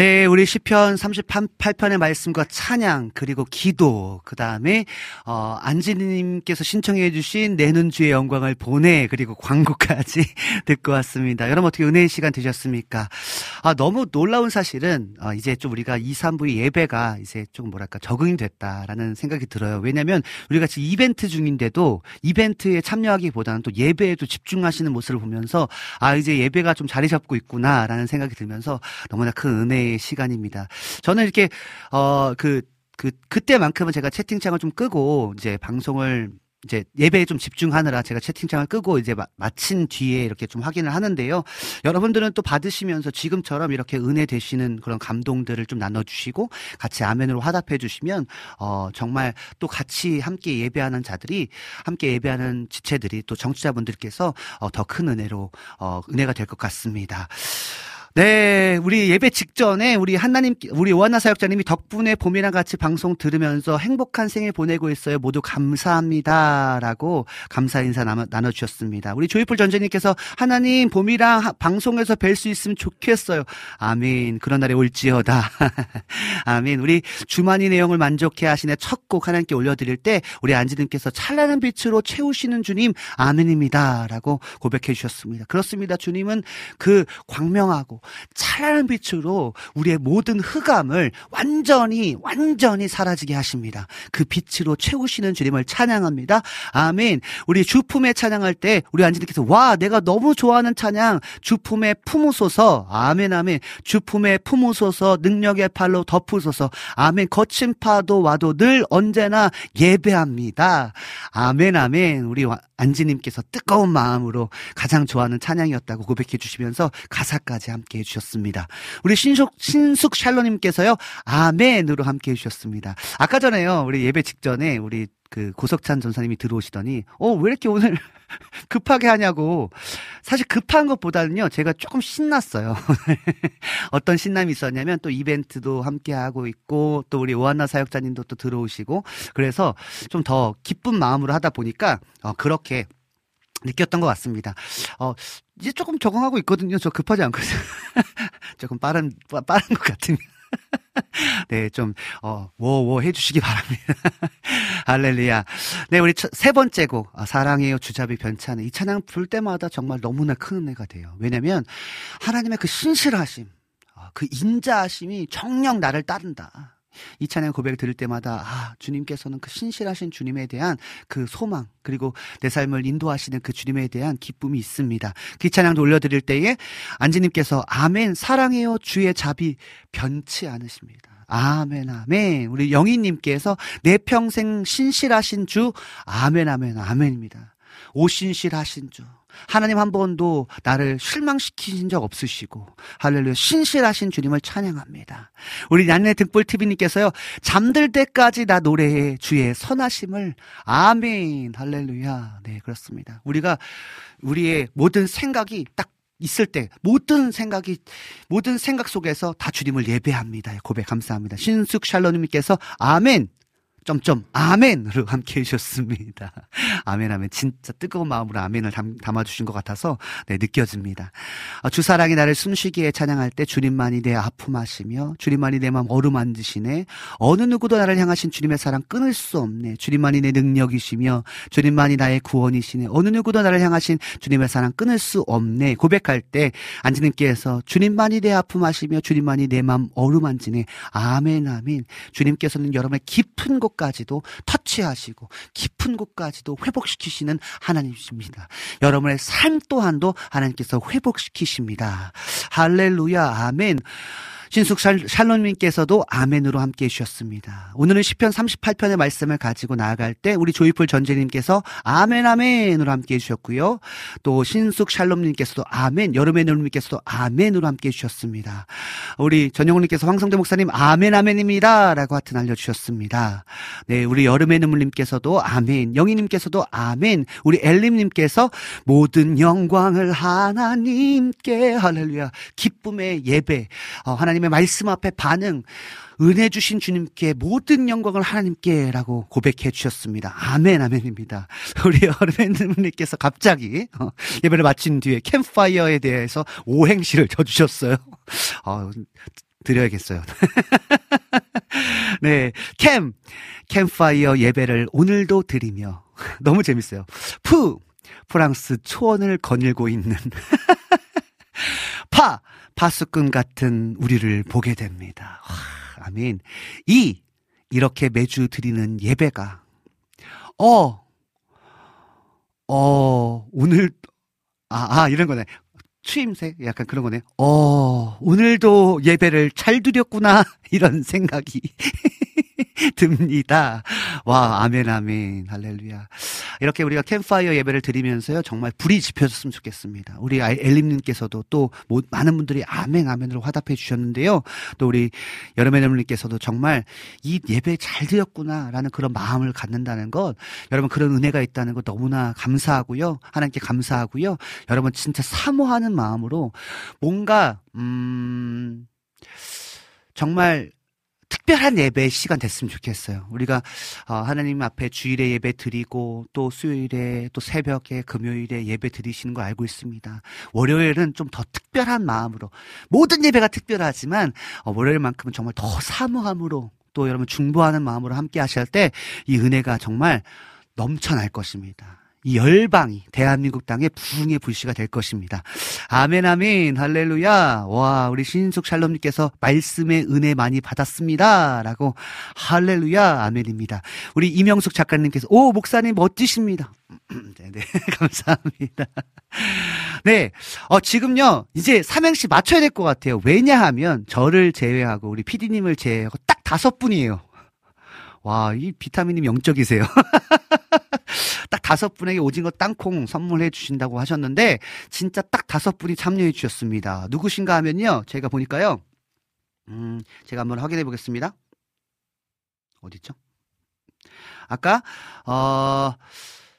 네, 우리 시편 38편의 말씀과 찬양 그리고 기도 그다음에 어 안지님께서 신청해 주신 내는 주의 영광을 보내 그리고 광고까지 듣고 왔습니다. 여러분 어떻게 은혜의 시간 되셨습니까? 아, 너무 놀라운 사실은 어, 이제 좀 우리가 2, 3부의 예배가 이제 좀 뭐랄까 적응이 됐다라는 생각이 들어요. 왜냐면 우리가 지금 이벤트 중인데도 이벤트에 참여하기보다는 또 예배에도 집중하시는 모습을 보면서 아, 이제 예배가 좀 자리 잡고 있구나라는 생각이 들면서 너무나 큰 은혜의 시간입니다. 저는 이렇게 어 그 그 그때만큼은 제가 채팅창을 좀 끄고 이제 방송을 이제 예배에 좀 집중하느라 제가 채팅창을 끄고 이제 마, 마친 뒤에 이렇게 좀 확인을 하는데요. 여러분들은 또 받으시면서 지금처럼 이렇게 은혜 되시는 그런 감동들을 좀 나눠주시고 같이 아멘으로 화답해 주시면 어 정말 또 같이 함께 예배하는 자들이 함께 예배하는 지체들이 또 정치자분들께서 어, 더 큰 은혜로 어 은혜가 될 것 같습니다. 네, 우리 예배 직전에 우리 한나님, 우리 오한나 사역자님이 덕분에 봄이랑 같이 방송 들으면서 행복한 생일 보내고 있어요. 모두 감사합니다라고 감사 인사 나눠, 나눠 주셨습니다. 우리 조이풀 전재님께서 하나님 봄이랑 하- 방송에서 뵐 수 있으면 좋겠어요. 아멘. 그런 날이 올지어다. 아멘. 우리 주만이 내용을 만족해 하시네 첫 곡 하나님께 올려드릴 때 우리 안지님께서 찬란한 빛으로 채우시는 주님 아멘입니다라고 고백해 주셨습니다. 그렇습니다. 주님은 그 광명하고 빛으로 찬란한 빛으로 우리의 모든 흑암을 완전히 완전히 사라지게 하십니다. 그 빛으로 채우시는 주님을 찬양합니다. 아멘. 우리 주품에 찬양할 때 우리 안지님께서 와 내가 너무 좋아하는 찬양 주품에 품으소서 아멘 아멘 주품에 품으소서 능력의 팔로 덮으소서 아멘 거친 파도 와도 늘 언제나 예배합니다. 아멘 아멘 우리 와- 안지님께서 뜨거운 마음으로 가장 좋아하는 찬양이었다고 고백해 주시면서 가사까지 함께 해주셨습니다. 우리 신숙, 신숙 샬로님께서요, 아멘으로 함께 해주셨습니다. 아까 전에요, 우리 예배 직전에 우리 그 고석찬 전사님이 들어오시더니, 어, 왜 이렇게 오늘 급하게 하냐고. 사실 급한 것보다는요, 제가 조금 신났어요. 어떤 신남이 있었냐면 또 이벤트도 함께 하고 있고, 또 우리 오한나 사역자님도 또 들어오시고, 그래서 좀 더 기쁜 마음으로 하다 보니까, 어, 그렇게 느꼈던 것 같습니다. 어, 이제 조금 적응하고 있거든요. 저 급하지 않거든요. 조금 빠른, 빠- 빠른 것 같으면. 네, 좀, 어, 워 워 해주시기 바랍니다. 할렐루야. 네, 우리 첫- 세 번째 곡, 아, 사랑해요, 주잡이 변찮은. 이 찬양 부를 때마다 정말 너무나 큰 은혜가 돼요. 왜냐면, 하나님의 그 신실하심, 아, 그 인자하심이 정녕 나를 따른다. 이 찬양 고백을 들을 때마다 아 주님께서는 그 신실하신 주님에 대한 그 소망 그리고 내 삶을 인도하시는 그 주님에 대한 기쁨이 있습니다. 그 찬양도 올려드릴 때에 안지님께서 아멘 사랑해요 주의 자비 변치 않으십니다. 아멘 아멘 우리 영희님께서 내 평생 신실하신 주 아멘 아멘 아멘입니다. 오신실하신 주 하나님 한 번도 나를 실망시키신 적 없으시고 할렐루야 신실하신 주님을 찬양합니다. 우리 난내 등불 TV님께서요 잠들 때까지 나 노래해 주의 선하심을 아멘 할렐루야 네 그렇습니다. 우리가 우리의 모든 생각이 딱 있을 때 모든 생각이 모든 생각 속에서 다 주님을 예배합니다. 고백 감사합니다. 신숙 샬로님께서 아멘 점점 아멘으로 함께 해주셨습니다. 아멘 아멘. 진짜 뜨거운 마음으로 아멘을 담, 담아주신 것 같아서 네, 느껴집니다. 아, 주 사랑이 나를 숨쉬기에 찬양할 때 주님만이 내 아픔하시며 주님만이 내 마음 어루만지시네. 어느 누구도 나를 향하신 주님의 사랑 끊을 수 없네. 주님만이 내 능력이시며 주님만이 나의 구원이시네. 어느 누구도 나를 향하신 주님의 사랑 끊을 수 없네. 고백할 때 안지님께서 주님만이 내 아픔하시며 주님만이 내 마음 어루만지네. 아멘 아멘. 주님께서는 여러분의 깊은 곳 까지도 터치하시고 깊은 곳까지도 회복시키시는 하나님이십니다. 여러분의 삶 또한도 하나님께서 회복시키십니다. 할렐루야 아멘. 신숙 샬- 샬롬님께서도 아멘으로 함께 해주셨습니다. 오늘은 10편 38편의 말씀을 가지고 나아갈 때 우리 조이풀 전재님께서 아멘 아멘으로 함께 해주셨고요. 또 신숙 샬롬님께서도 아멘, 여름의 눈님께서도 아멘으로 함께 해주셨습니다. 우리 전영훈님께서 황성대 목사님 아멘 아멘입니다. 라고 하트 알려주셨습니다. 네, 우리 여름의 눈물님께서도 아멘, 영희님께서도 아멘, 우리 엘림님께서 모든 영광을 하나님께 할렐루야 기쁨의 예배 어, 하나님 의 말씀 앞에 반응 은혜 주신 주님께 모든 영광을 하나님께라고 고백해 주셨습니다. 아멘 아멘입니다. 우리 여름의님께서 갑자기 어, 예배를 마친 뒤에 캠파이어에 대해서 오행시를 쳐주셨어요. 어, 드려야겠어요. 네, 캠 캠파이어 예배를 오늘도 드리며 너무 재밌어요. 푸 프랑스 초원을 거닐고 있는 파 파수꾼 같은 우리를 보게 됩니다. 와, 아멘. 이 이렇게 매주 드리는 예배가 어, 어, 오늘, 아, 아, 이런 거네. 추임새? 약간 그런 거네. 어, 오늘도 예배를 잘 드렸구나. 이런 생각이 듭니다. 와, 아멘, 아멘. 할렐루야. 이렇게 우리가 캠파이어 예배를 드리면서요, 정말 불이 지펴졌으면 좋겠습니다. 우리 아- 엘림님께서도 또 모- 많은 분들이 아멘, 아멘으로 화답해 주셨는데요. 또 우리 여름의님께서도 정말 이 예배 잘 드렸구나라는 그런 마음을 갖는다는 것, 여러분 그런 은혜가 있다는 것 너무나 감사하고요. 하나님께 감사하고요. 여러분 진짜 사모하는 마음으로 뭔가, 음, 정말 특별한 예배 시간 됐으면 좋겠어요. 우리가 어, 하나님 앞에 주일에 예배 드리고 또 수요일에 또 새벽에 금요일에 예배 드리시는 거 알고 있습니다. 월요일은 좀 더 특별한 마음으로 모든 예배가 특별하지만 어, 월요일만큼은 정말 더 사모함으로 또 여러분 중보하는 마음으로 함께 하실 때 이 은혜가 정말 넘쳐날 것입니다. 이 열방이 대한민국 땅의 부흥의 불씨가 될 것입니다. 아멘 아멘 할렐루야. 와 우리 신숙 샬롬님께서 말씀의 은혜 많이 받았습니다라고 할렐루야 아멘입니다. 우리 이명숙 작가님께서 오 목사님 멋지십니다. 네 네 감사합니다. 네, 어, 지금요, 이제 삼행시 맞춰야 될 것 같아요. 왜냐하면, 저를 제외하고, 우리 PD님을 제외하고, 딱 다섯 분이에요. 와, 이 비타민님 영적이세요. 딱 다섯 분에게 오징어 땅콩 선물해 주신다고 하셨는데, 진짜 딱 다섯 분이 참여해 주셨습니다. 누구신가 하면요, 제가 보니까요, 음, 제가 한번 확인해 보겠습니다. 어딨죠? 아까, 어,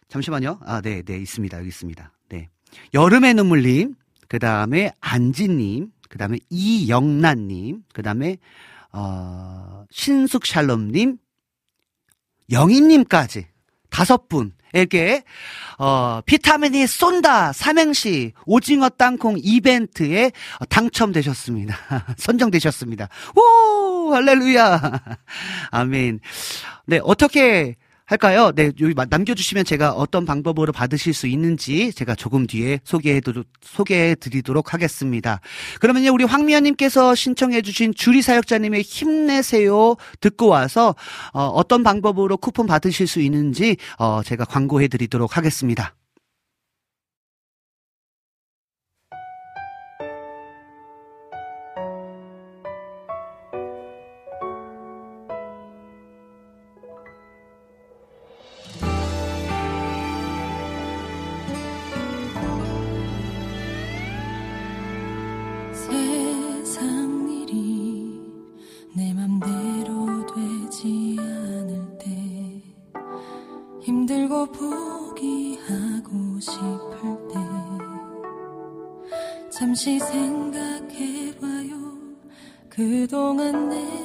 잠시만요. 아, 네, 네, 있습니다. 여기 있습니다. 네. 여름의 눈물 님, 그 다음에 안지 님, 그 다음에 이영란 님, 그 다음에, 어, 신숙 샬롬 님, 영희 님까지 다섯 분 에게, 어, 비타민이 쏜다 삼행시 오징어 땅콩 이벤트에 당첨되셨습니다. 선정되셨습니다. 오! 할렐루야! 아멘. 네, 어떻게 할까요? 네, 여기 마- 남겨주시면 제가 어떤 방법으로 받으실 수 있는지 제가 조금 뒤에 소개해드리, 소개해드리도록 하겠습니다. 그러면요, 우리 황미연님께서 신청해주신 주리 사역자님의 힘내세요 듣고 와서 어, 어떤 방법으로 쿠폰 받으실 수 있는지 어, 제가 광고해드리도록 하겠습니다. 잠시 생각해봐요. 그동안 내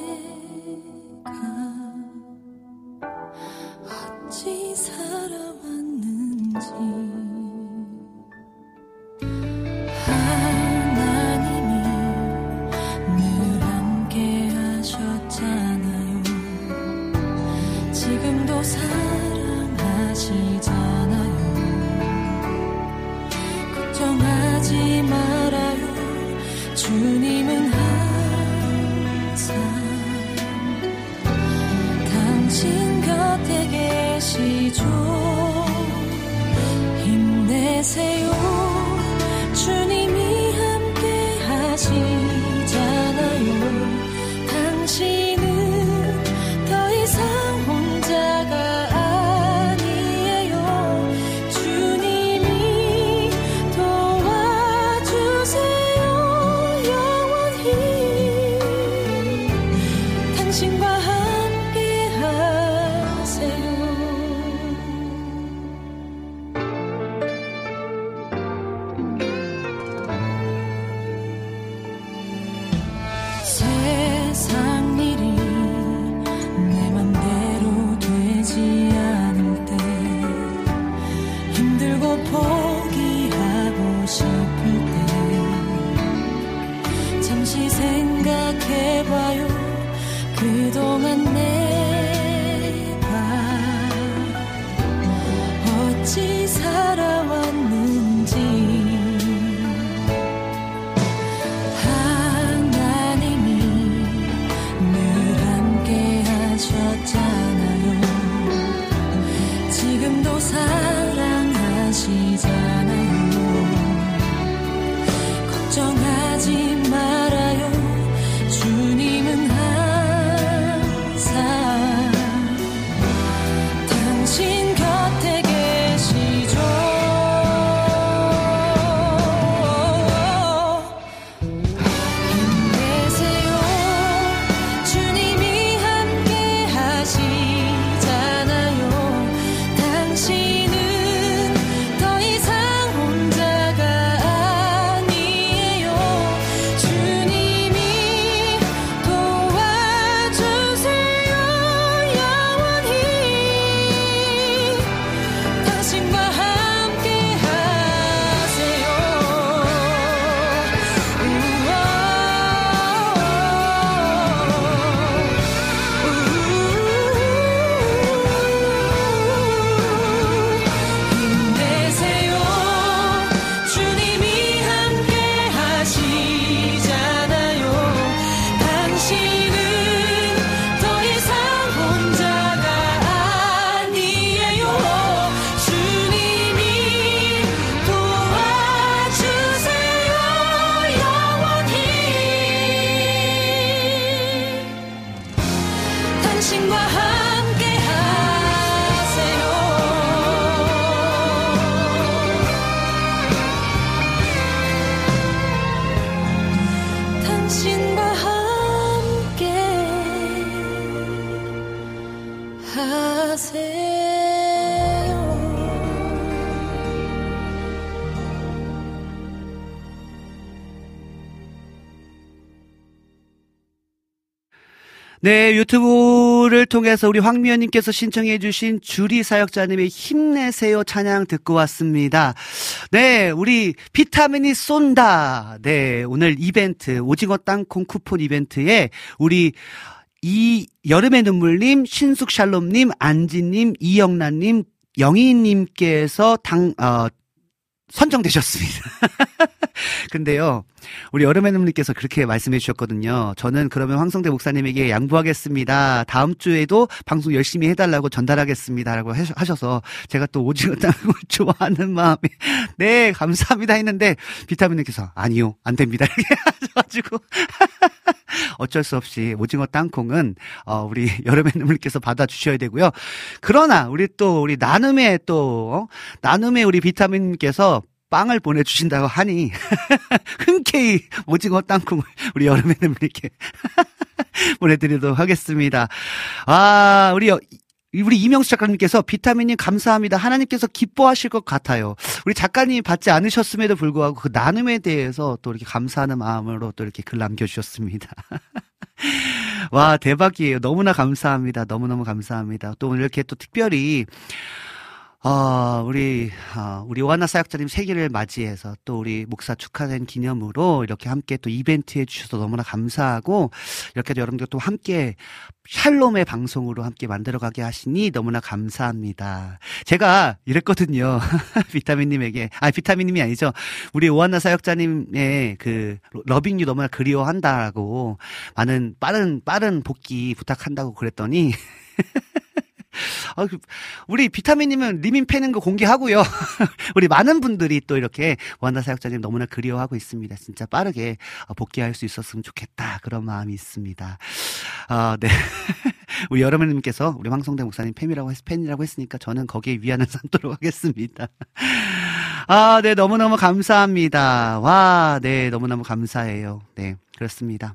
당신과 함께 하세요. 네, 유튜브를 통해서 우리 황미연님께서 신청해주신 주리 사역자님의 힘내세요 찬양 듣고 왔습니다. 네, 우리 비타민이 쏜다. 네, 오늘 이벤트, 오징어 땅콩 쿠폰 이벤트에 우리 이 여름의 눈물님, 신숙 샬롬님, 안지님, 이영란님, 영희님께서 당, 어, 선정되셨습니다. 근데요, 우리 여름의 눈님께서 그렇게 말씀해 주셨거든요. 저는 그러면 황성대 목사님에게 양보하겠습니다. 다음 주에도 방송 열심히 해달라고 전달하겠습니다. 라고 하셔서 제가 또 오징어 땅을 좋아하는 마음에 네, 감사합니다 했는데 비타민님께서 아니요, 안 됩니다. 이렇게 하셔가지고 어쩔 수 없이 오징어 땅콩은 어, 우리 여름의 눈물께서 받아주셔야 되고요. 그러나 우리 또 우리 나눔의 또 어? 나눔의 우리 비타민님께서 빵을 보내주신다고 하니 흔쾌히 오징어 땅콩을 우리 여름의 눈물께 보내드리도록 하겠습니다. 아 우리 우리 이명수 작가님께서 비타민님 감사합니다. 하나님께서 기뻐하실 것 같아요. 우리 작가님이 받지 않으셨음에도 불구하고 그 나눔에 대해서 또 이렇게 감사하는 마음으로 또 이렇게 글 남겨주셨습니다. 와, 대박이에요. 너무나 감사합니다. 너무너무 감사합니다. 또 오늘 이렇게 또 특별히 어, 우리, 어, 우리 오하나 사역자님 생일을 맞이해서 또 우리 목사 축하된 기념으로 이렇게 함께 또 이벤트 해주셔서 너무나 감사하고 이렇게 여러분들 또 함께 샬롬의 방송으로 함께 만들어가게 하시니 너무나 감사합니다. 제가 이랬거든요. 비타민님에게, 아, 비타민님이 아니죠. 우리 오하나 사역자님의 그 러빙유 너무나 그리워한다고 많은 빠른, 빠른 복귀 부탁한다고 그랬더니 아, 그, 우리 비타민님은 리민 패는 거 공개하고요. 우리 많은 분들이 또 이렇게 원다 사역자님 너무나 그리워하고 있습니다. 진짜 빠르게 어, 복귀할 수 있었으면 좋겠다. 그런 마음이 있습니다. 아, 네. 우리 여러분님께서 우리 황성대 목사님 팬이라고, 했, 팬이라고 했으니까 저는 거기에 위안을 삼도록 하겠습니다. 아, 네. 너무너무 감사합니다. 와, 네. 너무너무 감사해요. 네. 그렇습니다.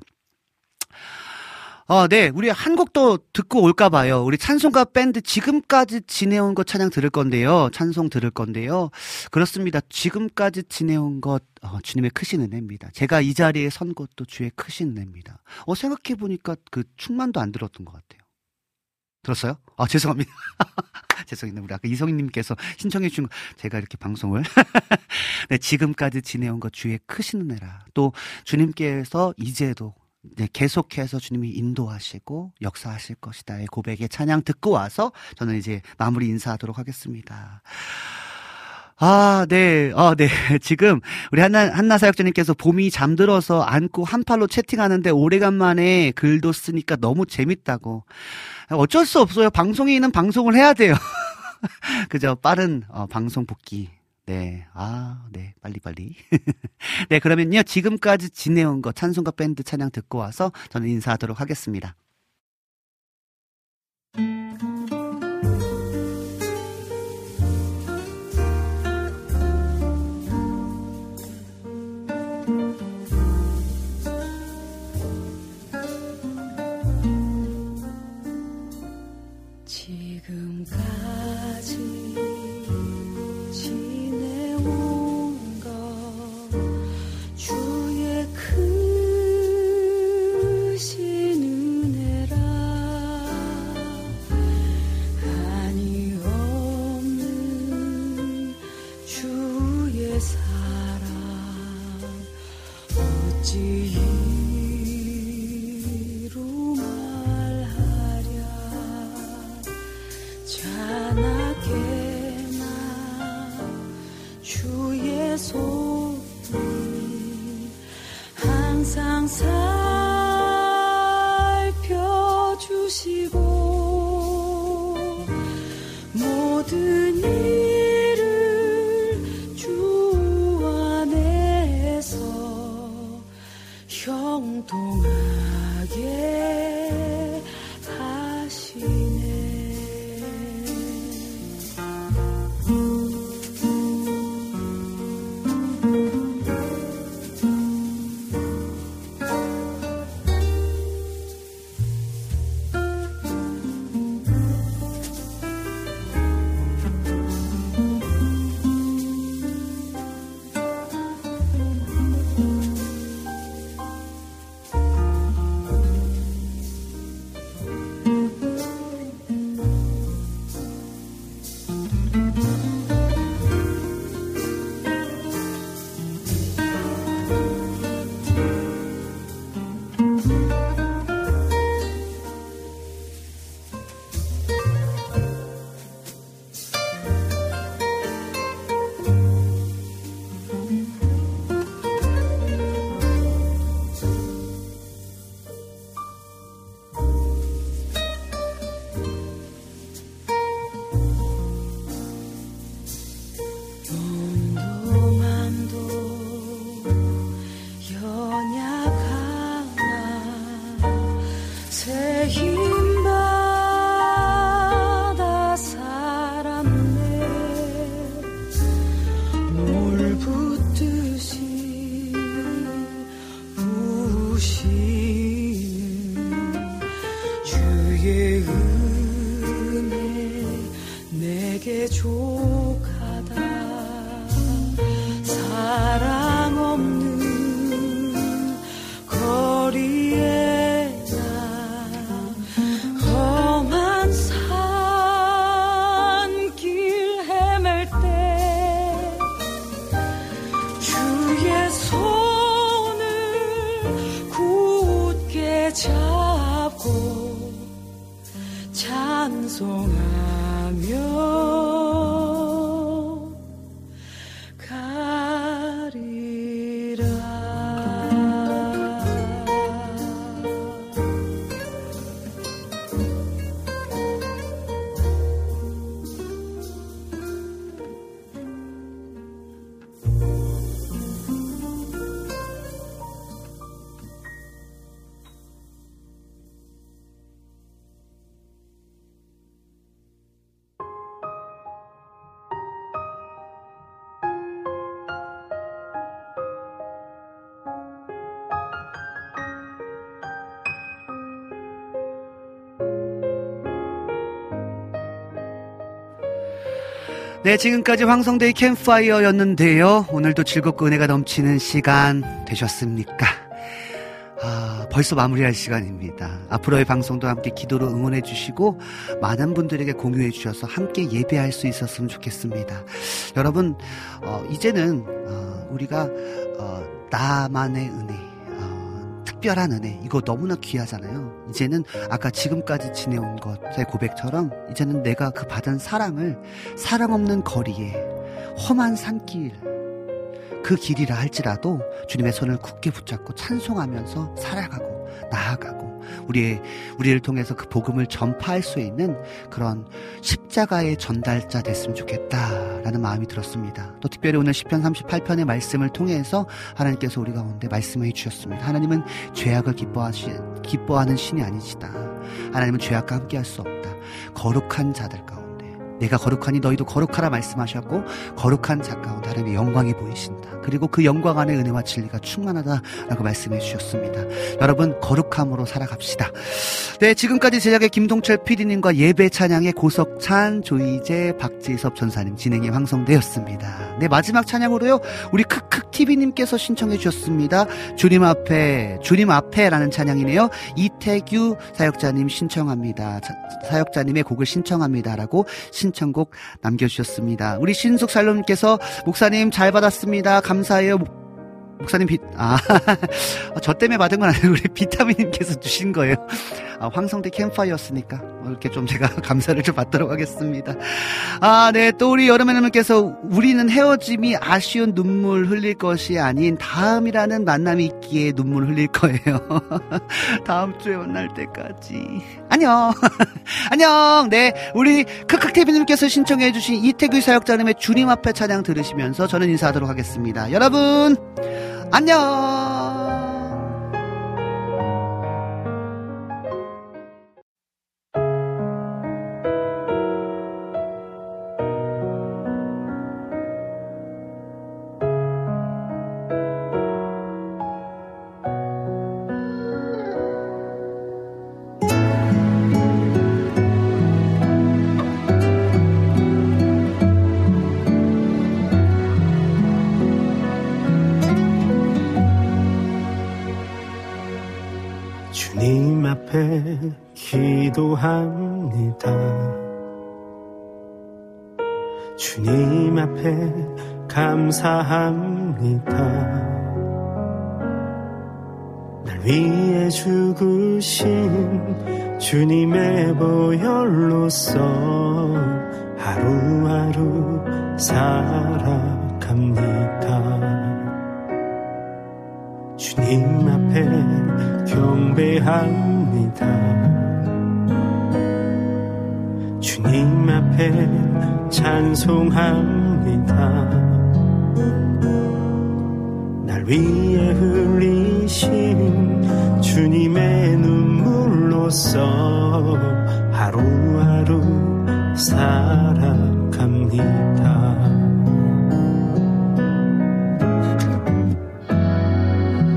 어, 네. 우리 한 곡도 듣고 올까 봐요. 우리 찬송가 밴드 지금까지 지내온 것 찬양 들을 건데요. 찬송 들을 건데요. 그렇습니다. 지금까지 지내온 것 어, 주님의 크신 은혜입니다. 제가 이 자리에 선 것도 주의 크신 은혜입니다. 어, 생각해 보니까 그 충만도 안 들었던 것 같아요. 들었어요? 아, 죄송합니다. 죄송합니다. 우리 아까 이성희님께서 신청해 주신 거, 제가 이렇게 방송을. 네, 지금까지 지내온 것 주의 크신 은혜라. 또 주님께서 이제도 네, 계속해서 주님이 인도하시고 역사하실 것이다의 고백의 찬양 듣고 와서 저는 이제 마무리 인사하도록 하겠습니다. 아, 네. 아, 네. 지금 우리 한나 한나 사역자님께서 봄이 잠들어서 안고 한 팔로 채팅하는데 오래간만에 글도 쓰니까 너무 재밌다고. 어쩔 수 없어요. 방송에 있는 방송을 해야 돼요. 그죠? 빠른 어, 방송 복귀 네. 아, 네. 빨리빨리. 네, 그러면요. 지금까지 지내온 거 찬송가 밴드 찬양 듣고 와서 저는 인사하도록 하겠습니다. 네, 지금까지 황성대의 캠파이어였는데요. 오늘도 즐겁고 은혜가 넘치는 시간 되셨습니까? 아, 벌써 마무리할 시간입니다. 앞으로의 방송도 함께 기도로 응원해 주시고 많은 분들에게 공유해 주셔서 함께 예배할 수 있었으면 좋겠습니다. 여러분, 어, 이제는 어, 우리가 어, 나만의 은혜, 어, 특별한 은혜 이거 너무나 귀하잖아요. 이제는 아까 지금까지 지내온 것의 고백처럼 이제는 내가 그 받은 사랑을 사랑 없는 거리에 험한 산길 그 길이라 할지라도 주님의 손을 굳게 붙잡고 찬송하면서 살아가고 나아가고 우리의 우리를 통해서 그 복음을 전파할 수 있는 그런 십자가의 전달자 됐으면 좋겠다라는 마음이 들었습니다. 또 특별히 오늘 시편 38편의 말씀을 통해서 하나님께서 우리 가운데 말씀해 주셨습니다. 하나님은 죄악을 기뻐하시 기뻐하는 신이 아니시다. 하나님은 죄악과 함께 할 수 없다. 거룩한 자들 가운데 내가 거룩하니 너희도 거룩하라 말씀하셨고 거룩한 자 가운데 하나님의 영광이 보이신다. 그리고 그 영광 안에 은혜와 진리가 충만하다라고 말씀해 주셨습니다. 여러분 거룩함으로 살아갑시다. 네, 지금까지 제작의 김동철 PD님과 예배 찬양의 고석찬, 조이재, 박지섭 전사님 진행의 황성대였습니다. 네, 마지막 찬양으로요. 우리 크크 TV님께서 신청해 주셨습니다. 주님 앞에, 주님 앞에라는 찬양이네요. 이태규 사역자님 신청합니다. 자- 사역자님의 곡을 신청합니다라고 신청곡 남겨주셨습니다. 우리 신숙 살롬님께서 목사님 잘 받았습니다. 감 사해요. 목- 목사님 비, 아, 저 때문에 받은 건 아니고 우리 비타민님께서 주신 거예요. 아, 황성대 캠파이어였으니까 이렇게 좀 제가 감사를 좀 받도록 하겠습니다. 아, 네. 또 우리 여름애님께서 우리는 헤어짐이 아쉬운 눈물 흘릴 것이 아닌 다음이라는 만남이 있기에 눈물 흘릴 거예요. 다음 주에 만날 때까지. 안녕. 안녕. 네. 우리 크크TV님께서 신청해주신 이태규 사역자님의 주님 앞에 찬양 들으시면서 저는 인사하도록 하겠습니다. 여러분, 안녕. 찬송합니다. 날 위해 흘리신 주님의 눈물로써 하루하루 살아갑니다.